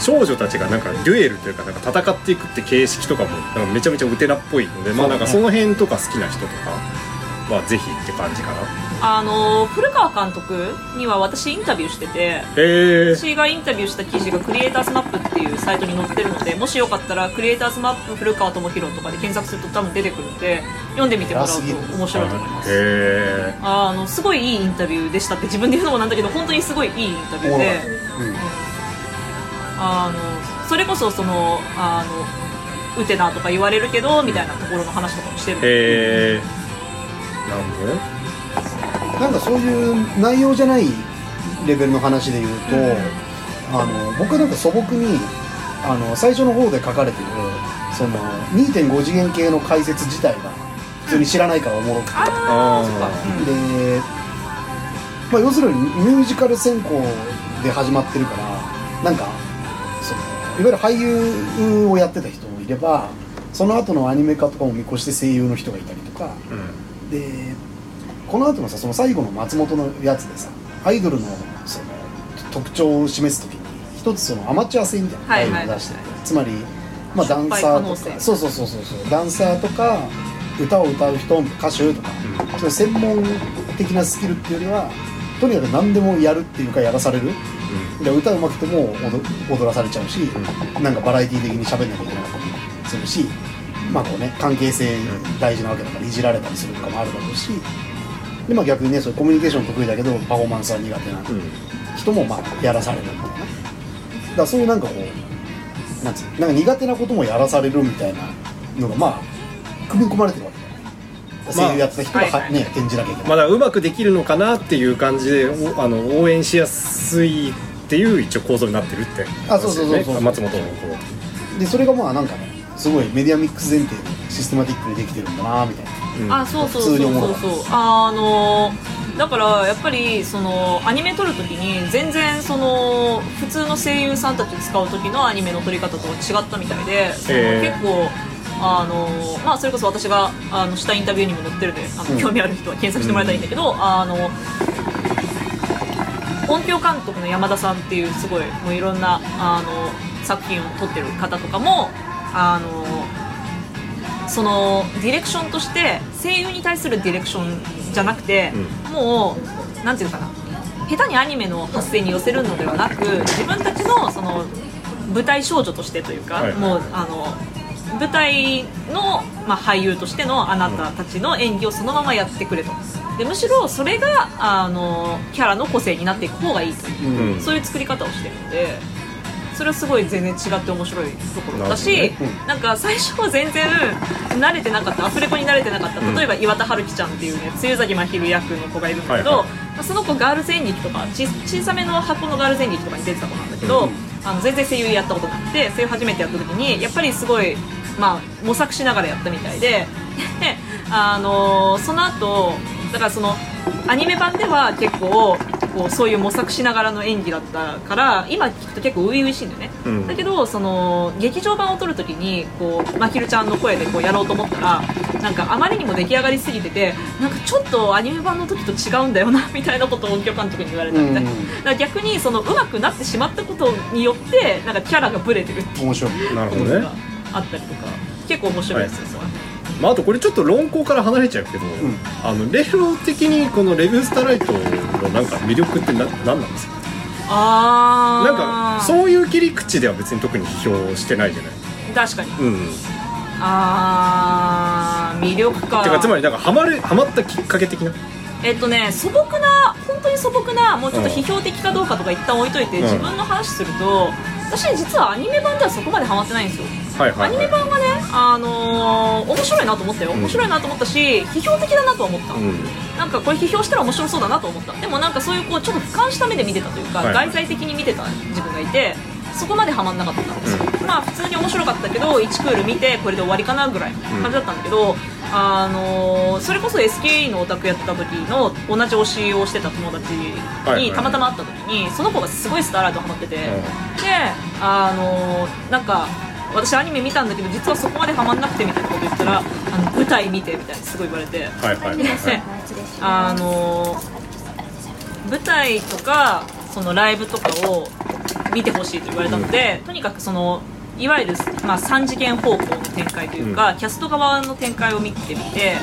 B: 少女たちがなんかデュエルというかなんか戦っていくって形式とかもなんかめちゃめちゃウテナっぽいので、まあなんかその辺とか好きな人とかはぜひって感じかな。
C: あの古川監督には私インタビューしてて
B: えー、
C: 私がインタビューした記事がクリエイターズマップっていうサイトに載ってるのでもしよかったらクリエイターズマップ古川智弘とかで検索すると多分出てくるので読んでみてもらうと面白いと思います。
B: へ
C: あのすごいいいインタビューでしたって自分で言うのもなんだけど本当にすごいいいインタビューで。
A: うん
C: あのそれこそそのあのウテナとか言われるけどみたいなところの話とかもしてる
B: ーへー。なるほどね
A: なんかそういう内容じゃないレベルの話で言うと、あの僕はなんか素朴にあの最初の方で書かれてるその2.5次元系の解説自体が普通に知らないからおもろくて、
C: うん。
A: で、まあ、要するにミュージカル専攻で始まってるからなんかゆる俳優をやってた人もいればその後のアニメ化とかも見越して声優の人がいたりとか。
B: うん。
A: でこの後のさその最後の松本のやつでさアイドルのその特徴を示す時に一つそのアマチュア性みたいな
C: はいはい
A: タイプを出してて、つまり、まあ、ダンサーとかそうそうそうそうそう。ダンサーとか歌を歌う人歌手とか、そういう専門的なスキルっていうよりはとにかく何でもやるっていうかやらされるで歌うまくても踊踊らされちゃうし、なんかバラエティー的に喋んなきゃいけなかったりするしまあこうね関係性大事なわけだからいじられたりするとかもあるだろうしでまあ逆にねそういうコミュニケーション得意だけどパフォーマンスは苦手な
B: うん。
A: 人もまあやらされるみたいな。だからそういうなんかこうなんつうのなんか苦手なこともやらされるみたいなのがまあ組み込まれてるわけだよね声優やってた人がは、
C: はいはい。
A: ね演じなきゃいけない、
B: まだうまくできるのかなっていう感じでおあの応援しやすいっていう一応構造になってるって。
A: あそうそうそうそう。
B: ね松本のこ
A: でそれがまあなんかねすごいメディアミックス前提でシステマティックにできてるんだなみたいな。
B: う、うん。
C: あそうそうそう
A: 普通に思
C: そううそうあのだからやっぱりそのアニメ撮るときに全然その普通の声優さんたち使う時のアニメの撮り方と違ったみたいでその
B: へー
C: 結構あのまあそれこそ私があのしたインタビューにも載ってるんであの、
A: うん。
C: 興味ある人は検索してもらえたらいいんだけど、あの音響監督の山田さんっていうすごいもういろんなあの作品を撮ってる方とかもあのそのディレクションとして声優に対するディレクションじゃなくて、もうなんていうのかな。下手にアニメの発声に寄せるのではなく自分たちのその舞台少女としてというか、
B: はい。
C: もうあの舞台の、まあ、俳優としてのあなたたちの演技をそのままやってくれと。でむしろそれがあのキャラの個性になっていく方がいいと。いう、
B: うん。
C: そういう作り方をしてるのでそれはすごい全然違って面白いところだし、
B: なる
C: なんか最初は全然慣れてなかったアフレコに慣れてなかった。
B: うん。
C: 例えば岩田春樹ちゃんっていうね露崎真昼役の子がいるんだけど、
B: はいはい。
C: まあその子ガールズ演劇とかち小さめの箱のガールズ演劇とかに出てた子なんだけど、
B: うん。
C: あの全然声優やったことなくて声優初めてやった時にやっぱりすごい、まあ、模索しながらやったみたいでで、あのその後だからそのアニメ版では結構こうそういう模索しながらの演技だったから今聞くと結構初々しいんだよね、
B: うん。
C: だけどその劇場版を撮るときにこうまひるちゃんの声でこうやろうと思ったらなんかあまりにも出来上がりすぎててなんかちょっとアニメ版の時と違うんだよな みたいなことを音響監督に言われたみたいな、
A: うん。
C: だから逆にその上手くなってしまったことによってなんかキャラがブレてるっていう。
A: 面白い。
B: なるほどね
C: あったりとか結構面白いです。よ、それ
B: まあ、あとこれちょっと論考から離れちゃうけど、
A: ん。
B: あのレロ的にこのレビュースターライトのなんか魅力ってな何なんですか？
C: あ
B: なんかそういう切り口では別に特に批評してないじゃない。
C: 確かに。
B: うん。
C: あー魅力か。
B: てかつまりなんかハマるハマったきっかけ的な？
C: えっとね素朴な本当に素朴なもうちょっと批評的かどうかとか一旦置いといて、
B: うん。
C: 自分の話すると私実はアニメ版ではそこまでハマってないんですよ。
B: はいはい、
C: アニメ
B: は
C: 版はね、あのー面白いなと思ったよ、
B: うん。
C: 面白いなと思ったし批評的だなと思った、
B: い、うん。
C: なんかこれ批評したら面白そうだなと思った。でもなんかそういうこうちょっと俯瞰した目で見てたというか、
B: はい。
C: 外在的に見てた自分がいてそこまでハマんなかったんですよ、まあ普通に面白かったけど1クール見てこれで終わりかなぐらいの感じだったんだけど、あのーそれこそ SKE のオタクやってた時の同じ推しをしてた友達にたまたま会った時にその子がすごいスターライトハマってて、で
B: ん。
C: あのーなんか私アニメ見たんだけど実はそこまでハマんなくてみたいなこと言ったらあの舞台見てみたいにすごい言われて。
B: はいはいはい
C: であの舞台とかそのライブとかを見てほしいと言われたので、とにかくそのいわゆる、まあ、3次元方向の展開というか、キャスト側の展開を見てみて、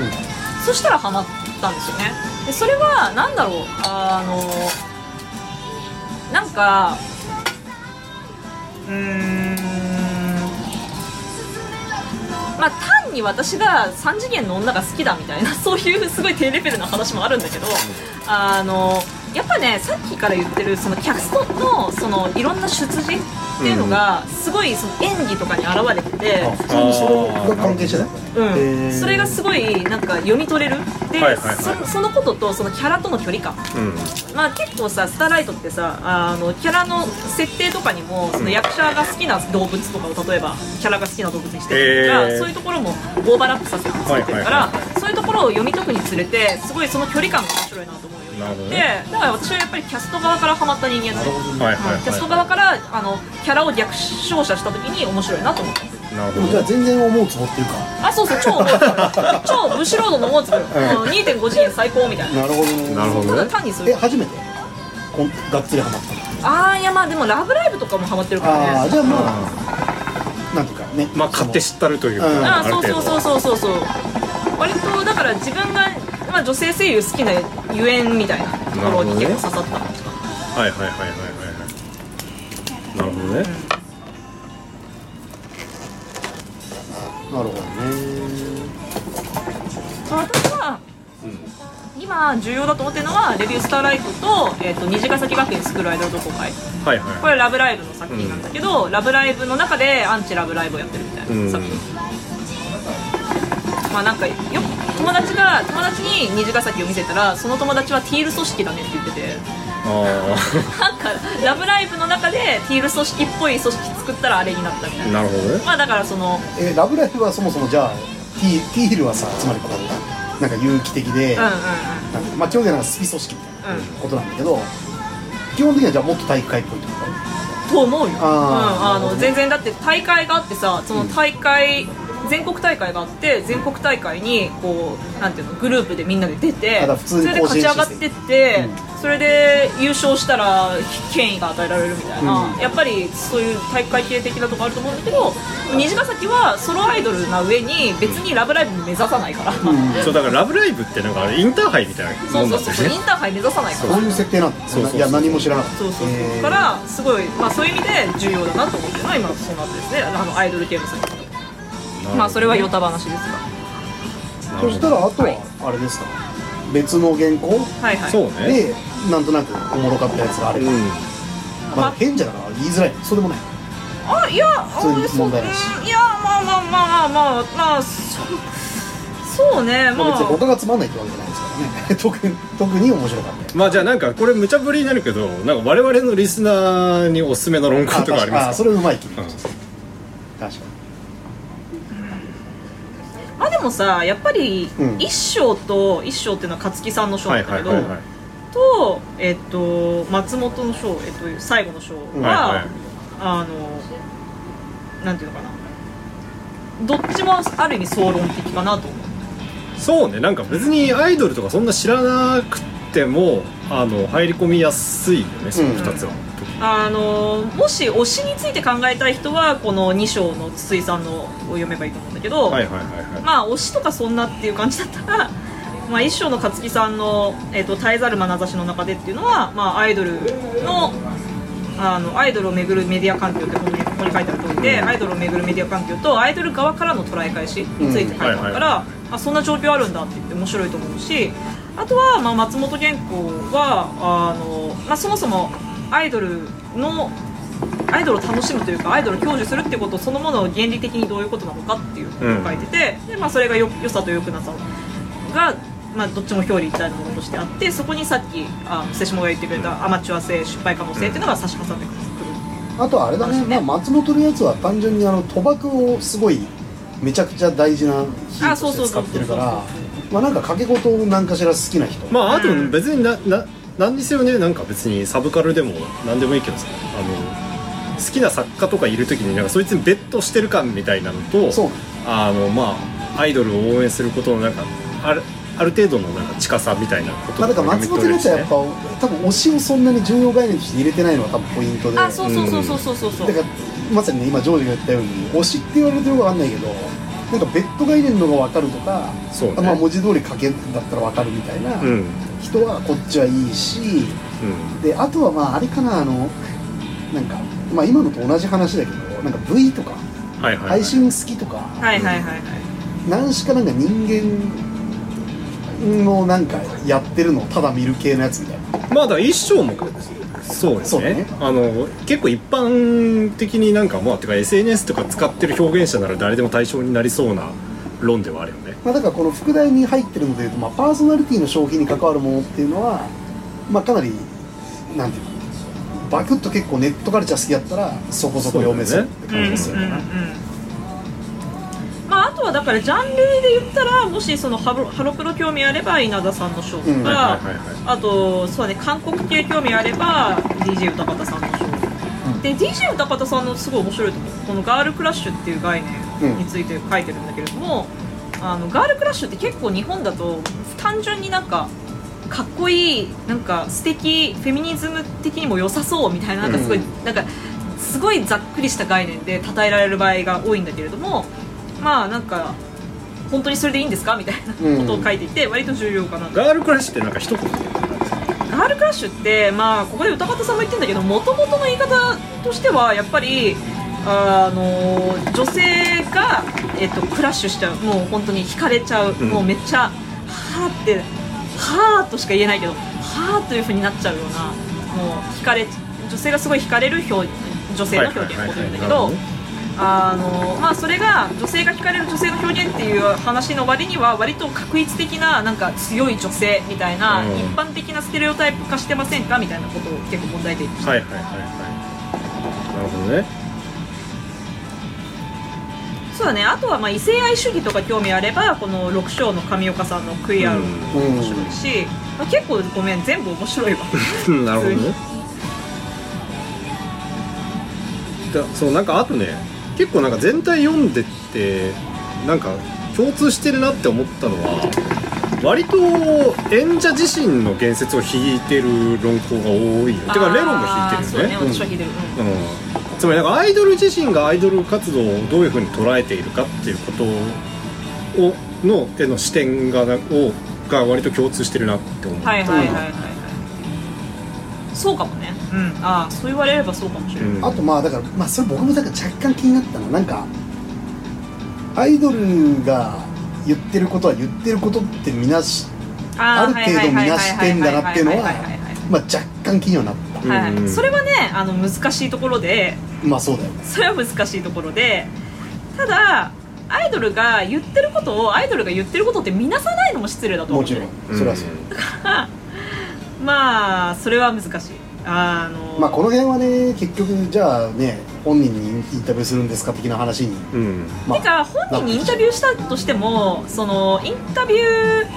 C: そしたらハマったんですよね。でそれは何だろうあのなんかうーんまあ単に私が3次元の女が好きだみたいなそういうすごい低レベルな話もあるんだけどあのやっぱねさっきから言ってるそのキャストのそのいろんな出自っていうのがすごいその演技とかに現れてて、
A: あ普通にそれが関係してた
C: うん、それがすごいなんか読み取れる？で、
B: はいはいはい。
C: そそのこととそのキャラとの距離感。
B: うん。
C: まあ結構さスターライトってさあのキャラの設定とかにもその役者が好きな動物とかを例えばキャラが好きな動物にしてるとか、そういうところもオーバーラップさせて作ってるから、
B: はい。
C: そういうところを読み解くにつれてすごいその距離感が面白いなと思うようになって
B: なるほどね。
C: だから私はやっぱりキャスト側からハマった人間で、
B: はいはいはい。
C: キャスト側からあのキャラを逆照射した時に面白いなと思った
B: なるほど。
A: でもじゃあ全然思うツボっていうか。
C: あそうそう超思うつぼ超ブシロードの思うつぼ、うん、2.5次元最高みたいな。
A: なるほど
B: なるほどね。
C: 単にそういう
A: え初めて？こんがっつりハマったの？
C: ああいやまあでも「ラブライブ!」とかもハマってるから。ね
A: ああじゃあまあなんていうかね
B: まあ勝手知ったるというか、
A: うん。
C: あ
B: あ
C: そうそうそうそうそう。割とだから自分が、まあ、女性声優好きなゆえんみたいなところに結構刺さった。
B: はいはいはいはいはいなるほどね、
A: なるほどね。
C: まあ私は今重要だと思ってるのはレビュースターライトと,、えー、と虹ヶ崎学園スクールアイドル同好会
B: はいはい。
C: これラブライブの作品なんだけど、ラブライブの中でアンチラブライブをやってるみたいな作品、まあなんかよ友達が友達に虹ヶ崎を見せたらその友達はティール組織だねって言ってて。
B: あ
C: なんかラブライブの中でティール組織っぽい組織作ったらあれになったみたいな。
B: あなるほどね。
C: まあだからその
A: えラブライフはそもそもじゃあティティールはさつまりこうなんか有機的で、
C: うんうん
A: なんかまあ基本的にはスピ組織みたいな
C: うんうん
A: ことなんだけど基本的にはじゃあもっと体育会っぽいってこ
C: と？思うよ、うん、
A: あ
C: の全然だって大会があってさその大会、全国大会があって全国大会にこうなんていうのグループでみんなで出て
A: あだから普通に
C: それで勝ち上がってって、それで優勝したら権威が与えられるみたいな、
A: うん。
C: やっぱりそういう大会系的なとこあると思うんだけど虹ヶ崎はソロアイドルな上に別に「ラブライブ!」目指さないから、
A: うん。
B: そうだから「ラブライブ!」ってなんかあれインターハイみたいな
C: そ
B: も
C: うんそうそうインターハイ目指さないから。
A: こう。いう設定なんだ。
B: そうそうそう
A: いや何も知らなかった。
C: そうそうそう、からすごい、まあ、そういう意味で重要だなと思ってるのは今そうなってですね。あのアイドル系の作品まあそれはヨタ話ですが。
A: そしたらあとはあれですか？別の原稿？
C: はいはい。
B: そうね。
A: でなんとなくおもろかったやつがあれば、
B: うん。
A: まあ変じゃだから言いづらい。そうでもない。
C: あいや
A: 普通に問題なし。
C: うんいやまあまあまあまあまあまあそそうね。ま
A: まあ、別に
C: あ
A: 他がつまんないってわけじゃない。ですからね特に特に面白かった。
B: まあじゃあなんかこれ無茶ぶりになるけどなんか我々のリスナーにおすすめの論考とかありますか？
A: あそれうまい気が
B: うん。
A: 確かに
C: まあでもさやっぱり
A: うん。
C: 一章と一章っていうのは勝木さんの章
B: は
C: ないんだけど、とえっと松本の章、えっと、最後の章は、
A: うん。
B: はいはい。
C: あのなんていうのかな。どっちもある意味総論的かなと思う。
B: そうねなんか別にアイドルとかそんな知らなくてもあの入り込みやすいよねその2つは、
C: あのもし推しについて考えたい人はこの2章の筒井さんのを読めばいいと思うんだけど、
B: はいはいはいはい。
C: まあ推しとかそんなっていう感じだったら、まあ、一章の勝木さんの「えっと絶えざる眼差しの中で」っていうのは、まあ、アイドルのあのアイドルをめぐるメディア環境ってここにここに書いてある通りで、アイドルをめぐるメディア環境とアイドル側からの捉え返しについて書いてあるから、あそんな状況あるんだって言って面白いと思うしあとは、まあ、松本元子はあの、まあ、そもそもアイドルのアイドルを楽しむというかアイドルを享受するってことそのものを原理的にどういうことなのかっていうことを書いてて、でまあ、それがよ良さと良くなさが、まあ、どっちも表裏一体のものとしてあってそこにさっきあ瀬下が言ってくれたアマチュア性失敗可能性っていうのが差し挟んでくる。
A: あとはあれだね、まあ、松本のやつは単純にあの賭博をすごいめちゃくちゃ大事な比
C: あ
A: 喩として使
C: そうそうそう。
A: ってるからまあなんか賭け事を何かしら好きな人。
B: まああと
C: うん
B: 別になな何にせよね。なんか別にサブカルでも何でもいいけどさあの好きな作家とかいる時になんかそいつにベットしてる感みたいなのと
A: そう。
B: あのまあアイドルを応援することのなんかあるある程度のなんか近さみたいなこと
A: まあ、だから松本のやつはやっぱ多分推しをそんなに重要概念として入れてないのが多分ポイントで。
C: あそうそうそうそうそうそうそう。
A: だからまさにね今ジョージが言ったように推しって言われるとよくわかんないけどなんかベッド概念のが分かるとか、
B: そうね。
A: まあ文字通り書けだったら分かるみたいな
B: うん。
A: 人はこっちはいいし、
B: うん。
A: であとはまああれかなあのなんかまあ今のと同じ話だけどなんか V とか
B: はいはい、はい、
A: 配信好きとか、
C: はいはいはいはい。
A: 何しかなんか人間のなんかやってるのをただ見る系のやつみたいな。
B: まあだ一生もそうですね。
A: ね
B: あの結構一般的になんかまあてか SNS とか使ってる表現者なら誰でも対象になりそうな論ではあるよね。
A: まあ、だからこの副題に入ってるのでいうと、まあ、パーソナリティの消費に関わるものっていうのは、まあ、かなりなんていうのバクッと結構ネットカルチャー好きやったらそこそこ読めそうって感じですよね。
C: うんうんうんまあ、あとはだからジャンルで言ったらもしそのハロハロプロ興味あれば稲田さんのショーと
A: うん
C: か、
B: はいはいはい。
C: あとそうだね韓国系興味あれば DJ 歌方さんのショー、で DJ 歌方さんのすごい面白いと思うこのガールクラッシュっていう概念について書いてるんだけれども、あのガールクラッシュって結構日本だと単純になんかかっこいいなんか素敵フェミニズム的にも良さそうみたいななんかすごい、なんかすごいざっくりした概念で称えられる場合が多いんだけれどもまあなんか本当にそれでいいんですか？みたいなことを書いていて、割と重要かなと。
B: ガールクラッシュってなんか一言で。
C: ガールクラッシュって、まあ、ここで歌方さんも言ってるんだけどもともとの言い方としてはやっぱりあの女性が、えっと、クラッシュしちゃうもう本当に惹かれちゃう、
B: うん。
C: もうめっちゃはーってはーとしか言えないけどはーという風になっちゃうようなもう惹かれ女性がすごい惹かれる表女性の表現を言うんだけど。あのまあ、それが女性が聞かれる女性の表現っていう話の割には割と確一的ななんか強い女性みたいな、
B: うん。
C: 一般的なステレオタイプ化してませんかみたいなことを結構問題提起して、
B: はいはいはいはい。なるほどね。
C: そうだね。あとはまあ異性愛主義とか興味あればこの6章の上岡さんの「クイアウ」も面白いし、まあ、結構ごめん全部面白いわ。
B: う んなるほどね。だそうなんかあとね結構なんか全体読んでってなんか共通してるなって思ったのは割と演者自身の言説を引いてる論考が多いよてかレロンが引いてるよね。
C: ね私は引いてる、うん。
B: うん、つまりなんかアイドル自身がアイドル活動をどういうふうに捉えているかっていうことをのへの視点がをが割と共通してるなって思う、
C: はいはいはいはいはい。そうかもねうん。ああそう言われればそうかもしれない、
B: うん。
A: あとまあだからまあそれ僕もだから若干気になったのはなんかアイドルが言ってることは言ってることってみなしある程度みなしてんだなっていうのはまあ若干気にはなった
C: はいそれはねあの難しいところで
A: まあそうだよね
C: それは難しいところでただアイドルが言ってることをアイドルが言ってることって見なさないのも失礼だと思うんだよ
A: もちろんそれはそう、
C: まあそれは難しいあの
A: まあこの辺はね結局じゃあね本人にインタビューするんですか的な話に。
B: うん。うん
A: ま
C: てか本人にインタビューしたとしてもそのインタビュ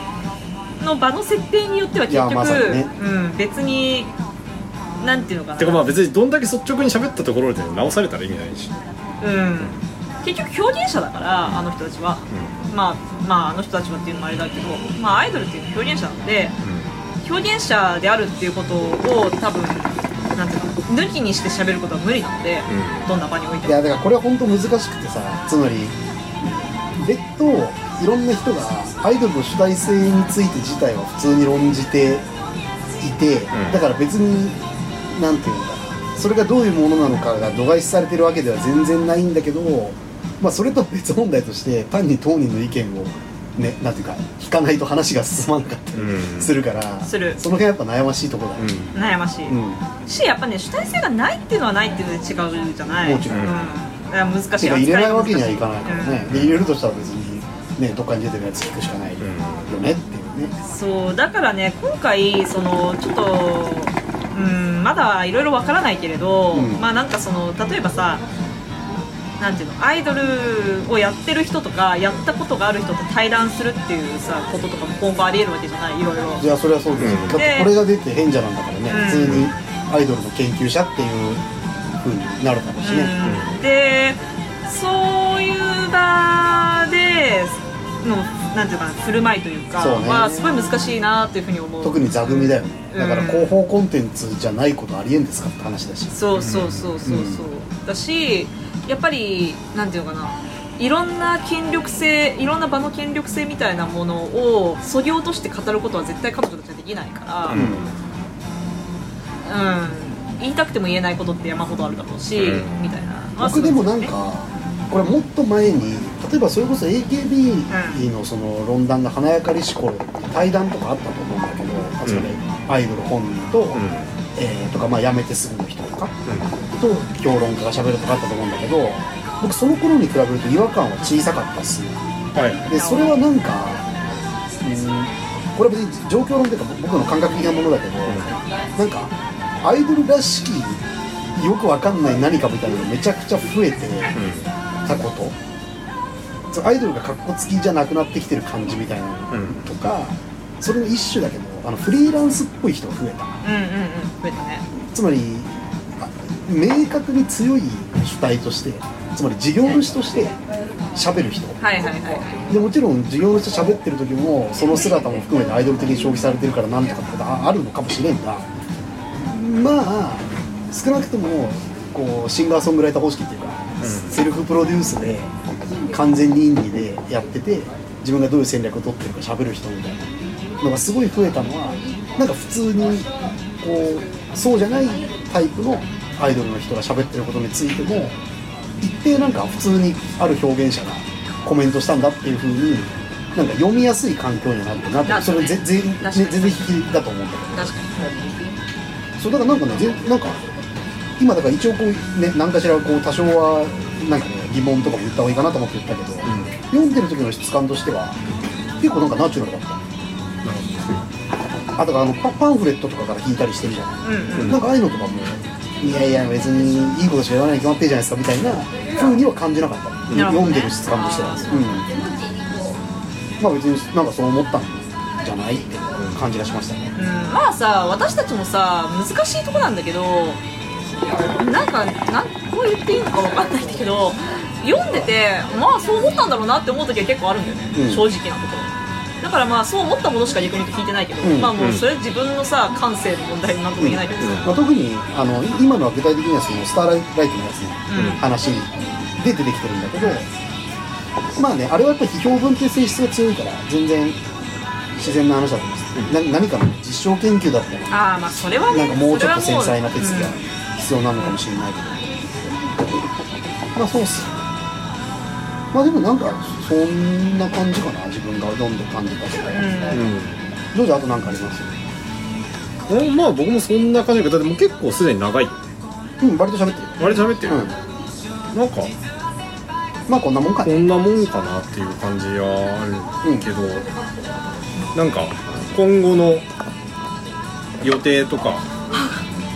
C: ーの場の設定によっては結局、
A: まね。
C: うん、別になんていうのかな。
B: てかまあ別にどんだけ率直に喋ったところで直されたら意味ないし、
C: うん、結局表現者だからあの人たちは、まあまああの人たちはっていうのもあれだけど、まあ、アイドルっていうのは表現者なので表現者であるっていうことを多分なんていうの抜きにして喋ることは無理なので、どんな場においても。
A: いやだからこれは本当難しくてさつまり別途いろんな人がアイドルの主体性について自体は普通に論じていて、
B: ん。
A: だから別になんていうのかなそれがどういうものなのかが度外視されてるわけでは全然ないんだけど、まあ、それと別問題として単に当人の意見をねなんていうか聞かないと話が進まなかったり
B: うん。
A: するから、
C: する。
A: その辺やっぱ悩ましいところだよ、
B: うん。
C: 悩ましい、
A: うん。
C: しやっぱね主体性がないっていうのはないっていうので違うじゃない
A: もちろん。
C: うん、難しい。
A: 入れないわけにはいか
C: い
A: ないからね、で入れるとしたら別にねどっかに出てるやつ聞くしかないよねっていうね、
C: そうだからね今回そのちょっとうんまだいろいろわからないけれど、
A: うん。
C: まあなんかその例えばさなんていうのアイドルをやってる人とかやったことがある人と対談するっていうさこととかも今後ありえるわけじゃないいろいろ。
A: じゃあそれはそうですよ、
B: うん
A: だってこれが出て変じゃなんだからね、
C: うん。
A: 普通にアイドルの研究者っていう風になるだろうしね、
C: うん。でそういう場でのなんていうかな振る舞いというか
A: そうね。
C: はすごい難しいなっていうふうに思う。
A: 特に座組だよね。だから
C: うん
A: 広報コンテンツじゃないことありえんですかって話だし。
C: そうそうそうそうそう、だしやっぱりなんていうのかな。いろんな権力性いろんな場の権力性みたいなものをそぎ落として語ることは絶対彼女たちはできないから、
B: うん。
C: うん。言いたくても言えないことって山ほどあるだろうし、
B: うん。
C: みたいな。まあ
A: 僕でもなんかこれもっと前に例えばそれこそ AKB のその論壇が華やかりし頃って対談とかあったと思うんだけど、あそれアイドル本人と、えーとかまあ辞めてすぐの人とかと評論家が喋るとかあったと思うんだけど僕その頃に比べると違和感は小さかったっすよ
B: はい。
A: でそれはなんか、うん、これは別に状況論というか僕の感覚的なものだけど、なんかアイドルらしきよくわかんない何かみたいなのがめちゃくちゃ増えてたこと。そうアイドルが格好つきじゃなくなってきてる感じみたいなのとか、それの一種だけどあのフリーランスっぽい人が増えた。
C: うんうんうん増えたね。
A: つまりあ明確に強い主体としてつまり事業主として喋る人。
C: はいはいはい
A: でもちろん事業主と喋ってる時もその姿も含めてアイドル的に消費されてるからなんとかってことはあるのかもしれんが。まあ少なくともこうシンガーソングライター方式っていうか、セルフプロデュースで完全にインディーでやってて自分がどういう戦略を取ってるか喋る人みたいなのがすごい増えたのはなんか普通にこうそうじゃないタイプのアイドルの人が喋ってることについても一定なんか普通にある表現者がコメントしたんだっていう風になんか読みやすい環境にはなってるなってそれ全然、全然引きだと思うんだけど。
C: 確かに。
A: そうだからなんかねぜなんか今だから一応こうね何かしらこう多少はなんかね疑問とかも言った方がいいかなと思って言ったけど、読んでる時の質感としては結構なんかナチュラルだったあとかあのパパンフレットとかから引いたりしてるじゃない
C: うんうん。
A: なんかああいうのとかもいやいや別にいいことしか言わないに決まってるじゃないですかみたいな風には感じなかった、
C: なるほどね。
A: 読んでる質感としては、うん、まあ別になんかそう思ったんじゃないって感じがしましたね。
C: うん。まあさ私たちもさ難しいとこなんだけどなんかなんこう言っていいのか分かんないんだけど読んでてまあそう思ったんだろうなって思う時は結構あるんだよね、
A: うん。
C: 正直なところだからまあそう思ったものしか逆に聞いてないけど、
A: うん。
C: まあもうそれ自分のさ感性の問題なんとも言えないけどさ、
A: まあ、特にあの今のは具体的にはそのスターライトのやつの
C: うん。
A: 話で出てきてるんだけどまあねあれはやっぱり批評文っていう性質が強いから全然自然な話だと思います、な何かの実証研究だったら
C: ああまあそれはね
A: なんかもうちょっと繊細な手つきが
C: うん。
A: 必要なのかもしれないけど、まあそうっすまあでもなんかそんな感じかな。自分が読んで感じたとか、
C: うん。
A: ジョージあと何かあります？
B: うん。まあ僕もそんな感じだけどだってもう結構すでに長い
A: うん割と喋ってる。
B: 割と喋ってる、
A: うん。
B: なんか
A: まあこんなもんか
B: こ
A: ね
B: んなもんかなっていう感じはあるけど、なんか今後の予定とか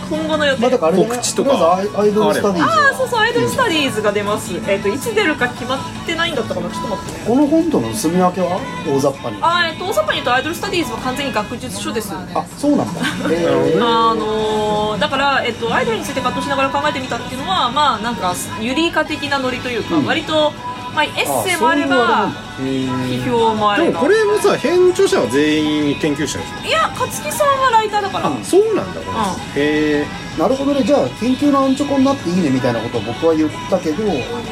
C: 今後の予定、
A: まあだからあれだね
B: 告知とか。
A: アイアイドルスタディーズ
C: ああそうそうアイドルスタディーズが出ます、えっ、といつ出るか決まってないんだったかなちょっと待ってね。
A: この本との住み分けは大雑把に。あ
C: あーえっ、と大雑把に言うとアイドルスタディーズは完全に学術書です
A: そうなんだ。えー、
C: あのーだから、えっと、アイドルについて葛藤しながら考えてみたっていうのはまあなんかユリイカ的なノリというか、
A: うん。
C: 割と、まあ、エッセイもあれば批評もあれば。
B: でもこれもさ編著者は全員研究者でし
C: いや勝木さんはライターだから、
A: うん
B: ょそうなんだ。これ、へえ。
A: なるほどね。じゃあ研究のアンチョコになっていいねみたいなことを僕は言ったけど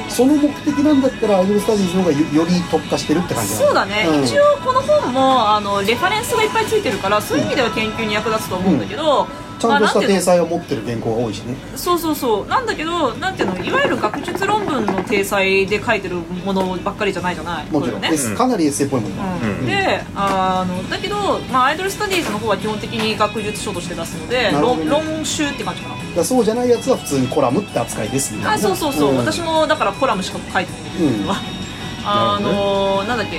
A: その目的なんだったらアイドルスタディーズの方がよより特化してるって感じ
C: そうだね、
A: ん。
C: 一応この本もあのレファレンスがいっぱいついてるからそういう意味では研究に役立つと思うんだけど、
A: ちゃんとした体裁を持ってる原稿が多いしね。
C: そうそうそう。なんだけどなんていうのいわゆる学術論文の体裁で書いてるものばっかりじゃないじゃない？
A: もちろん、
C: ね。
A: S かなりエッセイっぽいもん。ね、
C: うん。であのだけど、まあ、アイドルスタディーズの方は基本的に学術書として出すので
A: ね。
C: 論論集って感じかな。
A: だそうじゃないやつは普通にコラムって扱いですみたいな。
C: あそうそうそう、
A: ん。
C: 私もだからコラムしか書いてないんだけど、あ
B: なる
C: のなんだっけ？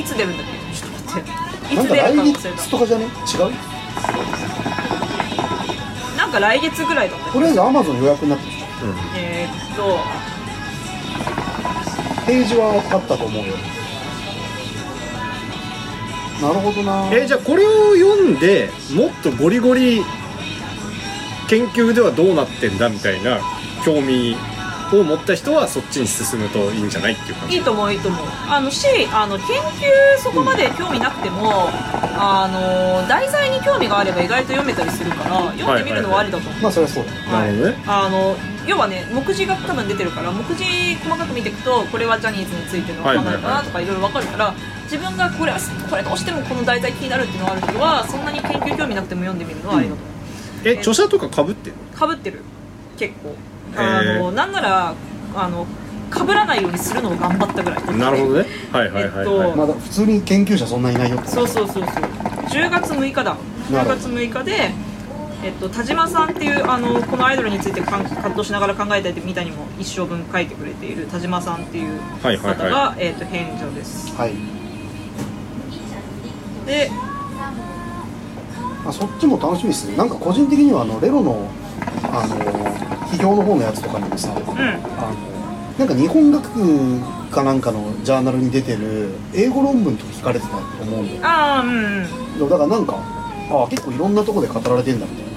C: いつ出るんだっけ？ちょっと待って。いつ出るか忘れた。
A: 月とかじゃね？違う？
C: か来月ぐらいだった
A: とりあえずアマゾン予約になってるでし
C: えーっと。
A: ょページはあったと思うよ。なるほどな。
B: えじゃあこれを読んでもっとゴリゴリ研究ではどうなってんだみたいな興味を持った人はそっちに進むといいんじゃないっていう感じ？
C: いいと思う。いいと思うあのしあの研究そこまで興味なくても、あの題材に興味があれば意外と読めたりするから読んでみるのはありだと思う、
A: まあそれはそうだ
B: なるほどね。
C: あの要はね目次が多分出てるから目次細かく見ていくとこれはジャニーズについての
B: はい
C: 考えかなとかいろいろ分かるから自分がこれはこれどうしてもこの題材気になるっていうのがある人はそんなに研究興味なくても読んでみるのはありだと思う、
B: え著者とかかぶってんの
C: かぶってる結構あのなんならあのかぶらないようにするのを頑張ったぐらい
B: なるほどね。はいはいはいはい、
C: えっ
A: まだ普通に研究者そんないないよって
C: そうそうそうそう。10月6日だ。10
A: なるほど。
C: 月6日で、えっと、田島さんっていうあのこのアイドルについてかん葛藤しながら考えてみたにも一生分書いてくれている田島さんっていう
B: はいはい
C: 方が、
B: は
C: えっと、返事です。
A: はい、
C: で
A: まあ、そっちも楽しみですね。なんか個人的にはあのレロのあの批評の方のやつとかにもさ、
C: うん。
A: あのなんか日本学かなんかのジャーナルに出てる英語論文とか聞かれてたと思うんだよ
C: ああうんうん。
A: だからなんかああ結構いろんなとこで語られてんだみたいな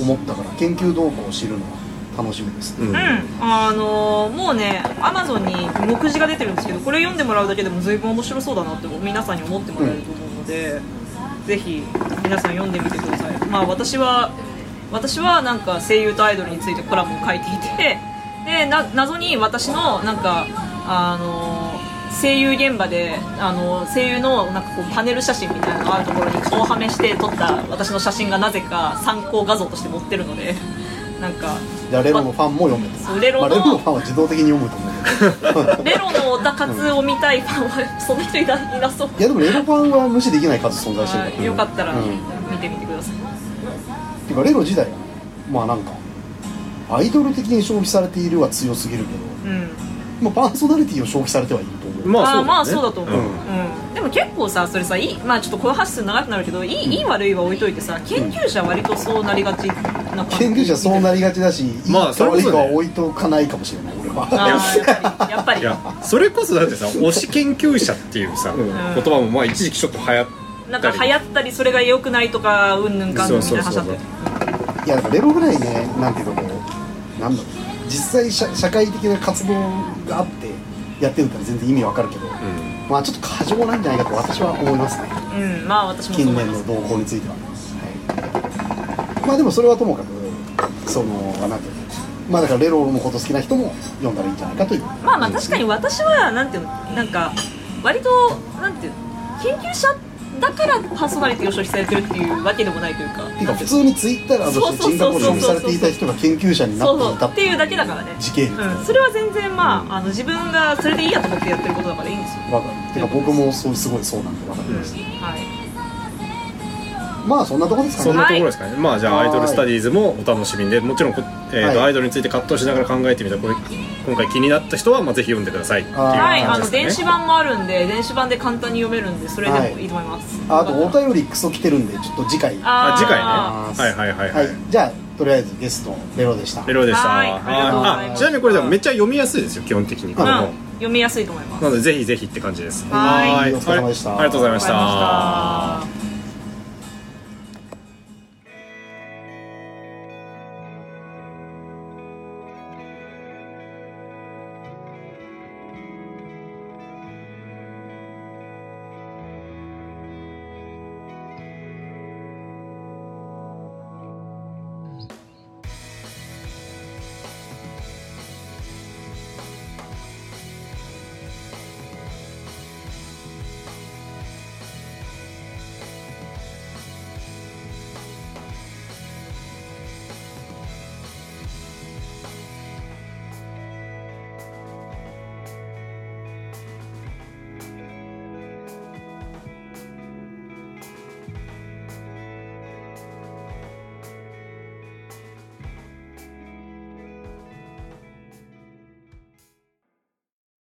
A: 思ったから研究動向を知るのは楽しみですね、
B: うん。
C: うん、あのもうねアマゾンに目次が出てるんですけどこれ読んでもらうだけでも随分面白そうだなって皆さんに思ってもらえると思うので、ぜひ皆さん読んでみてください。まあ私は私はなんか声優とアイドルについてコラムを書いていて でな謎に私のなんかあの声優現場であの声優のなんかこうパネル写真みたいなのがあるところに顔をはめして撮った私の写真がなぜか参考画像として載ってるので なんか
A: じゃあレロのファンも読めて
C: そうレロの
A: まあ、レロのファンは自動的に読むと思うけど。
C: レロのオタ活を見たいファンはそんな人いなそう。
A: いやでもレロファンは無視できない数存在してるから、
C: はいよかったら
A: うん。
C: 見てみてください、
A: てかレロ自体がまあなんかアイドル的に消費されているは強すぎるけど、
C: うん。
A: まあ、パーソナリティを消費されてはいると思う、
B: まあそう
C: まあそうだと思う、
B: ん。
C: うん。でも結構さそれさいいまあちょっとこの話す長くなるけどいい,、いい悪いは置いといてさ研究者は割とそうなりがちな感じ。
A: 研究者そうなりがちだし、
B: まあそれこそね
A: は置いとかないかもしれない。俺は
C: やっぱり
B: それこそだってさ推し研究者っていうさ、
A: うん。
B: 言葉もまあ一時期ちょっと流行っ
C: ぱりなんか流行ったりそれが良くないとかうんぬんかんぬんみたいな話だった。よ
A: いやだからレロぐらいねなんていうかこうなんだろう。実際社社会的な活動があってやってるから全然意味わかるけど、
B: うん。
A: まあちょっと過剰なんじゃないかと私は思いますね。
C: うんまあ私も
A: 近年の動向については、はい、まあでもそれはともかくそのなんていうの。まあだからレロのこと好きな人も読んだらいいんじゃないかという。
C: まあまあ確かに私はなんていうのなんか割となんていうの研究者だからパーソナリティを消費されてるっていうわけでもないというか。
A: ていうか普通にツイッターとして人格を消費されていた人が研究者にな
C: そうそう。
A: っていた
C: っていうだけだからね。
A: 時系列
C: うん、それは全然まああの自分がそれでいいやと思ってやってることだからいいんですよ。
A: わかる。てか僕もそうすごいそうなんでわかります、
C: はい。
A: まあそんなとこですかね。
B: そんなところですかね、まあじゃあアイドルスタディーズもお楽しみでもちろんこ、えーと
A: はい。
B: アイドルについて葛藤しながら考えてみたこれ今回気になった人はまあぜひ読んでください。っていう
A: あー
C: はい、あの電子版もあるんで電子版で簡単に読めるんでそれでもい。いと思います、
A: あとお便りクソ来てるんでちょっと次回
C: あ
B: 次回ねはいはいはいは
A: はいい、じゃあとりあえずゲストレロでした
B: レロでした
C: はいありがとうございます
B: あちなみにこれでもめっちゃ読みやすいですよ基本的にこれも
C: うん、読みやすいと思います
B: なのでぜひぜひって感じです
C: はい
A: お疲れ様でした
B: ありがとうございまし
C: た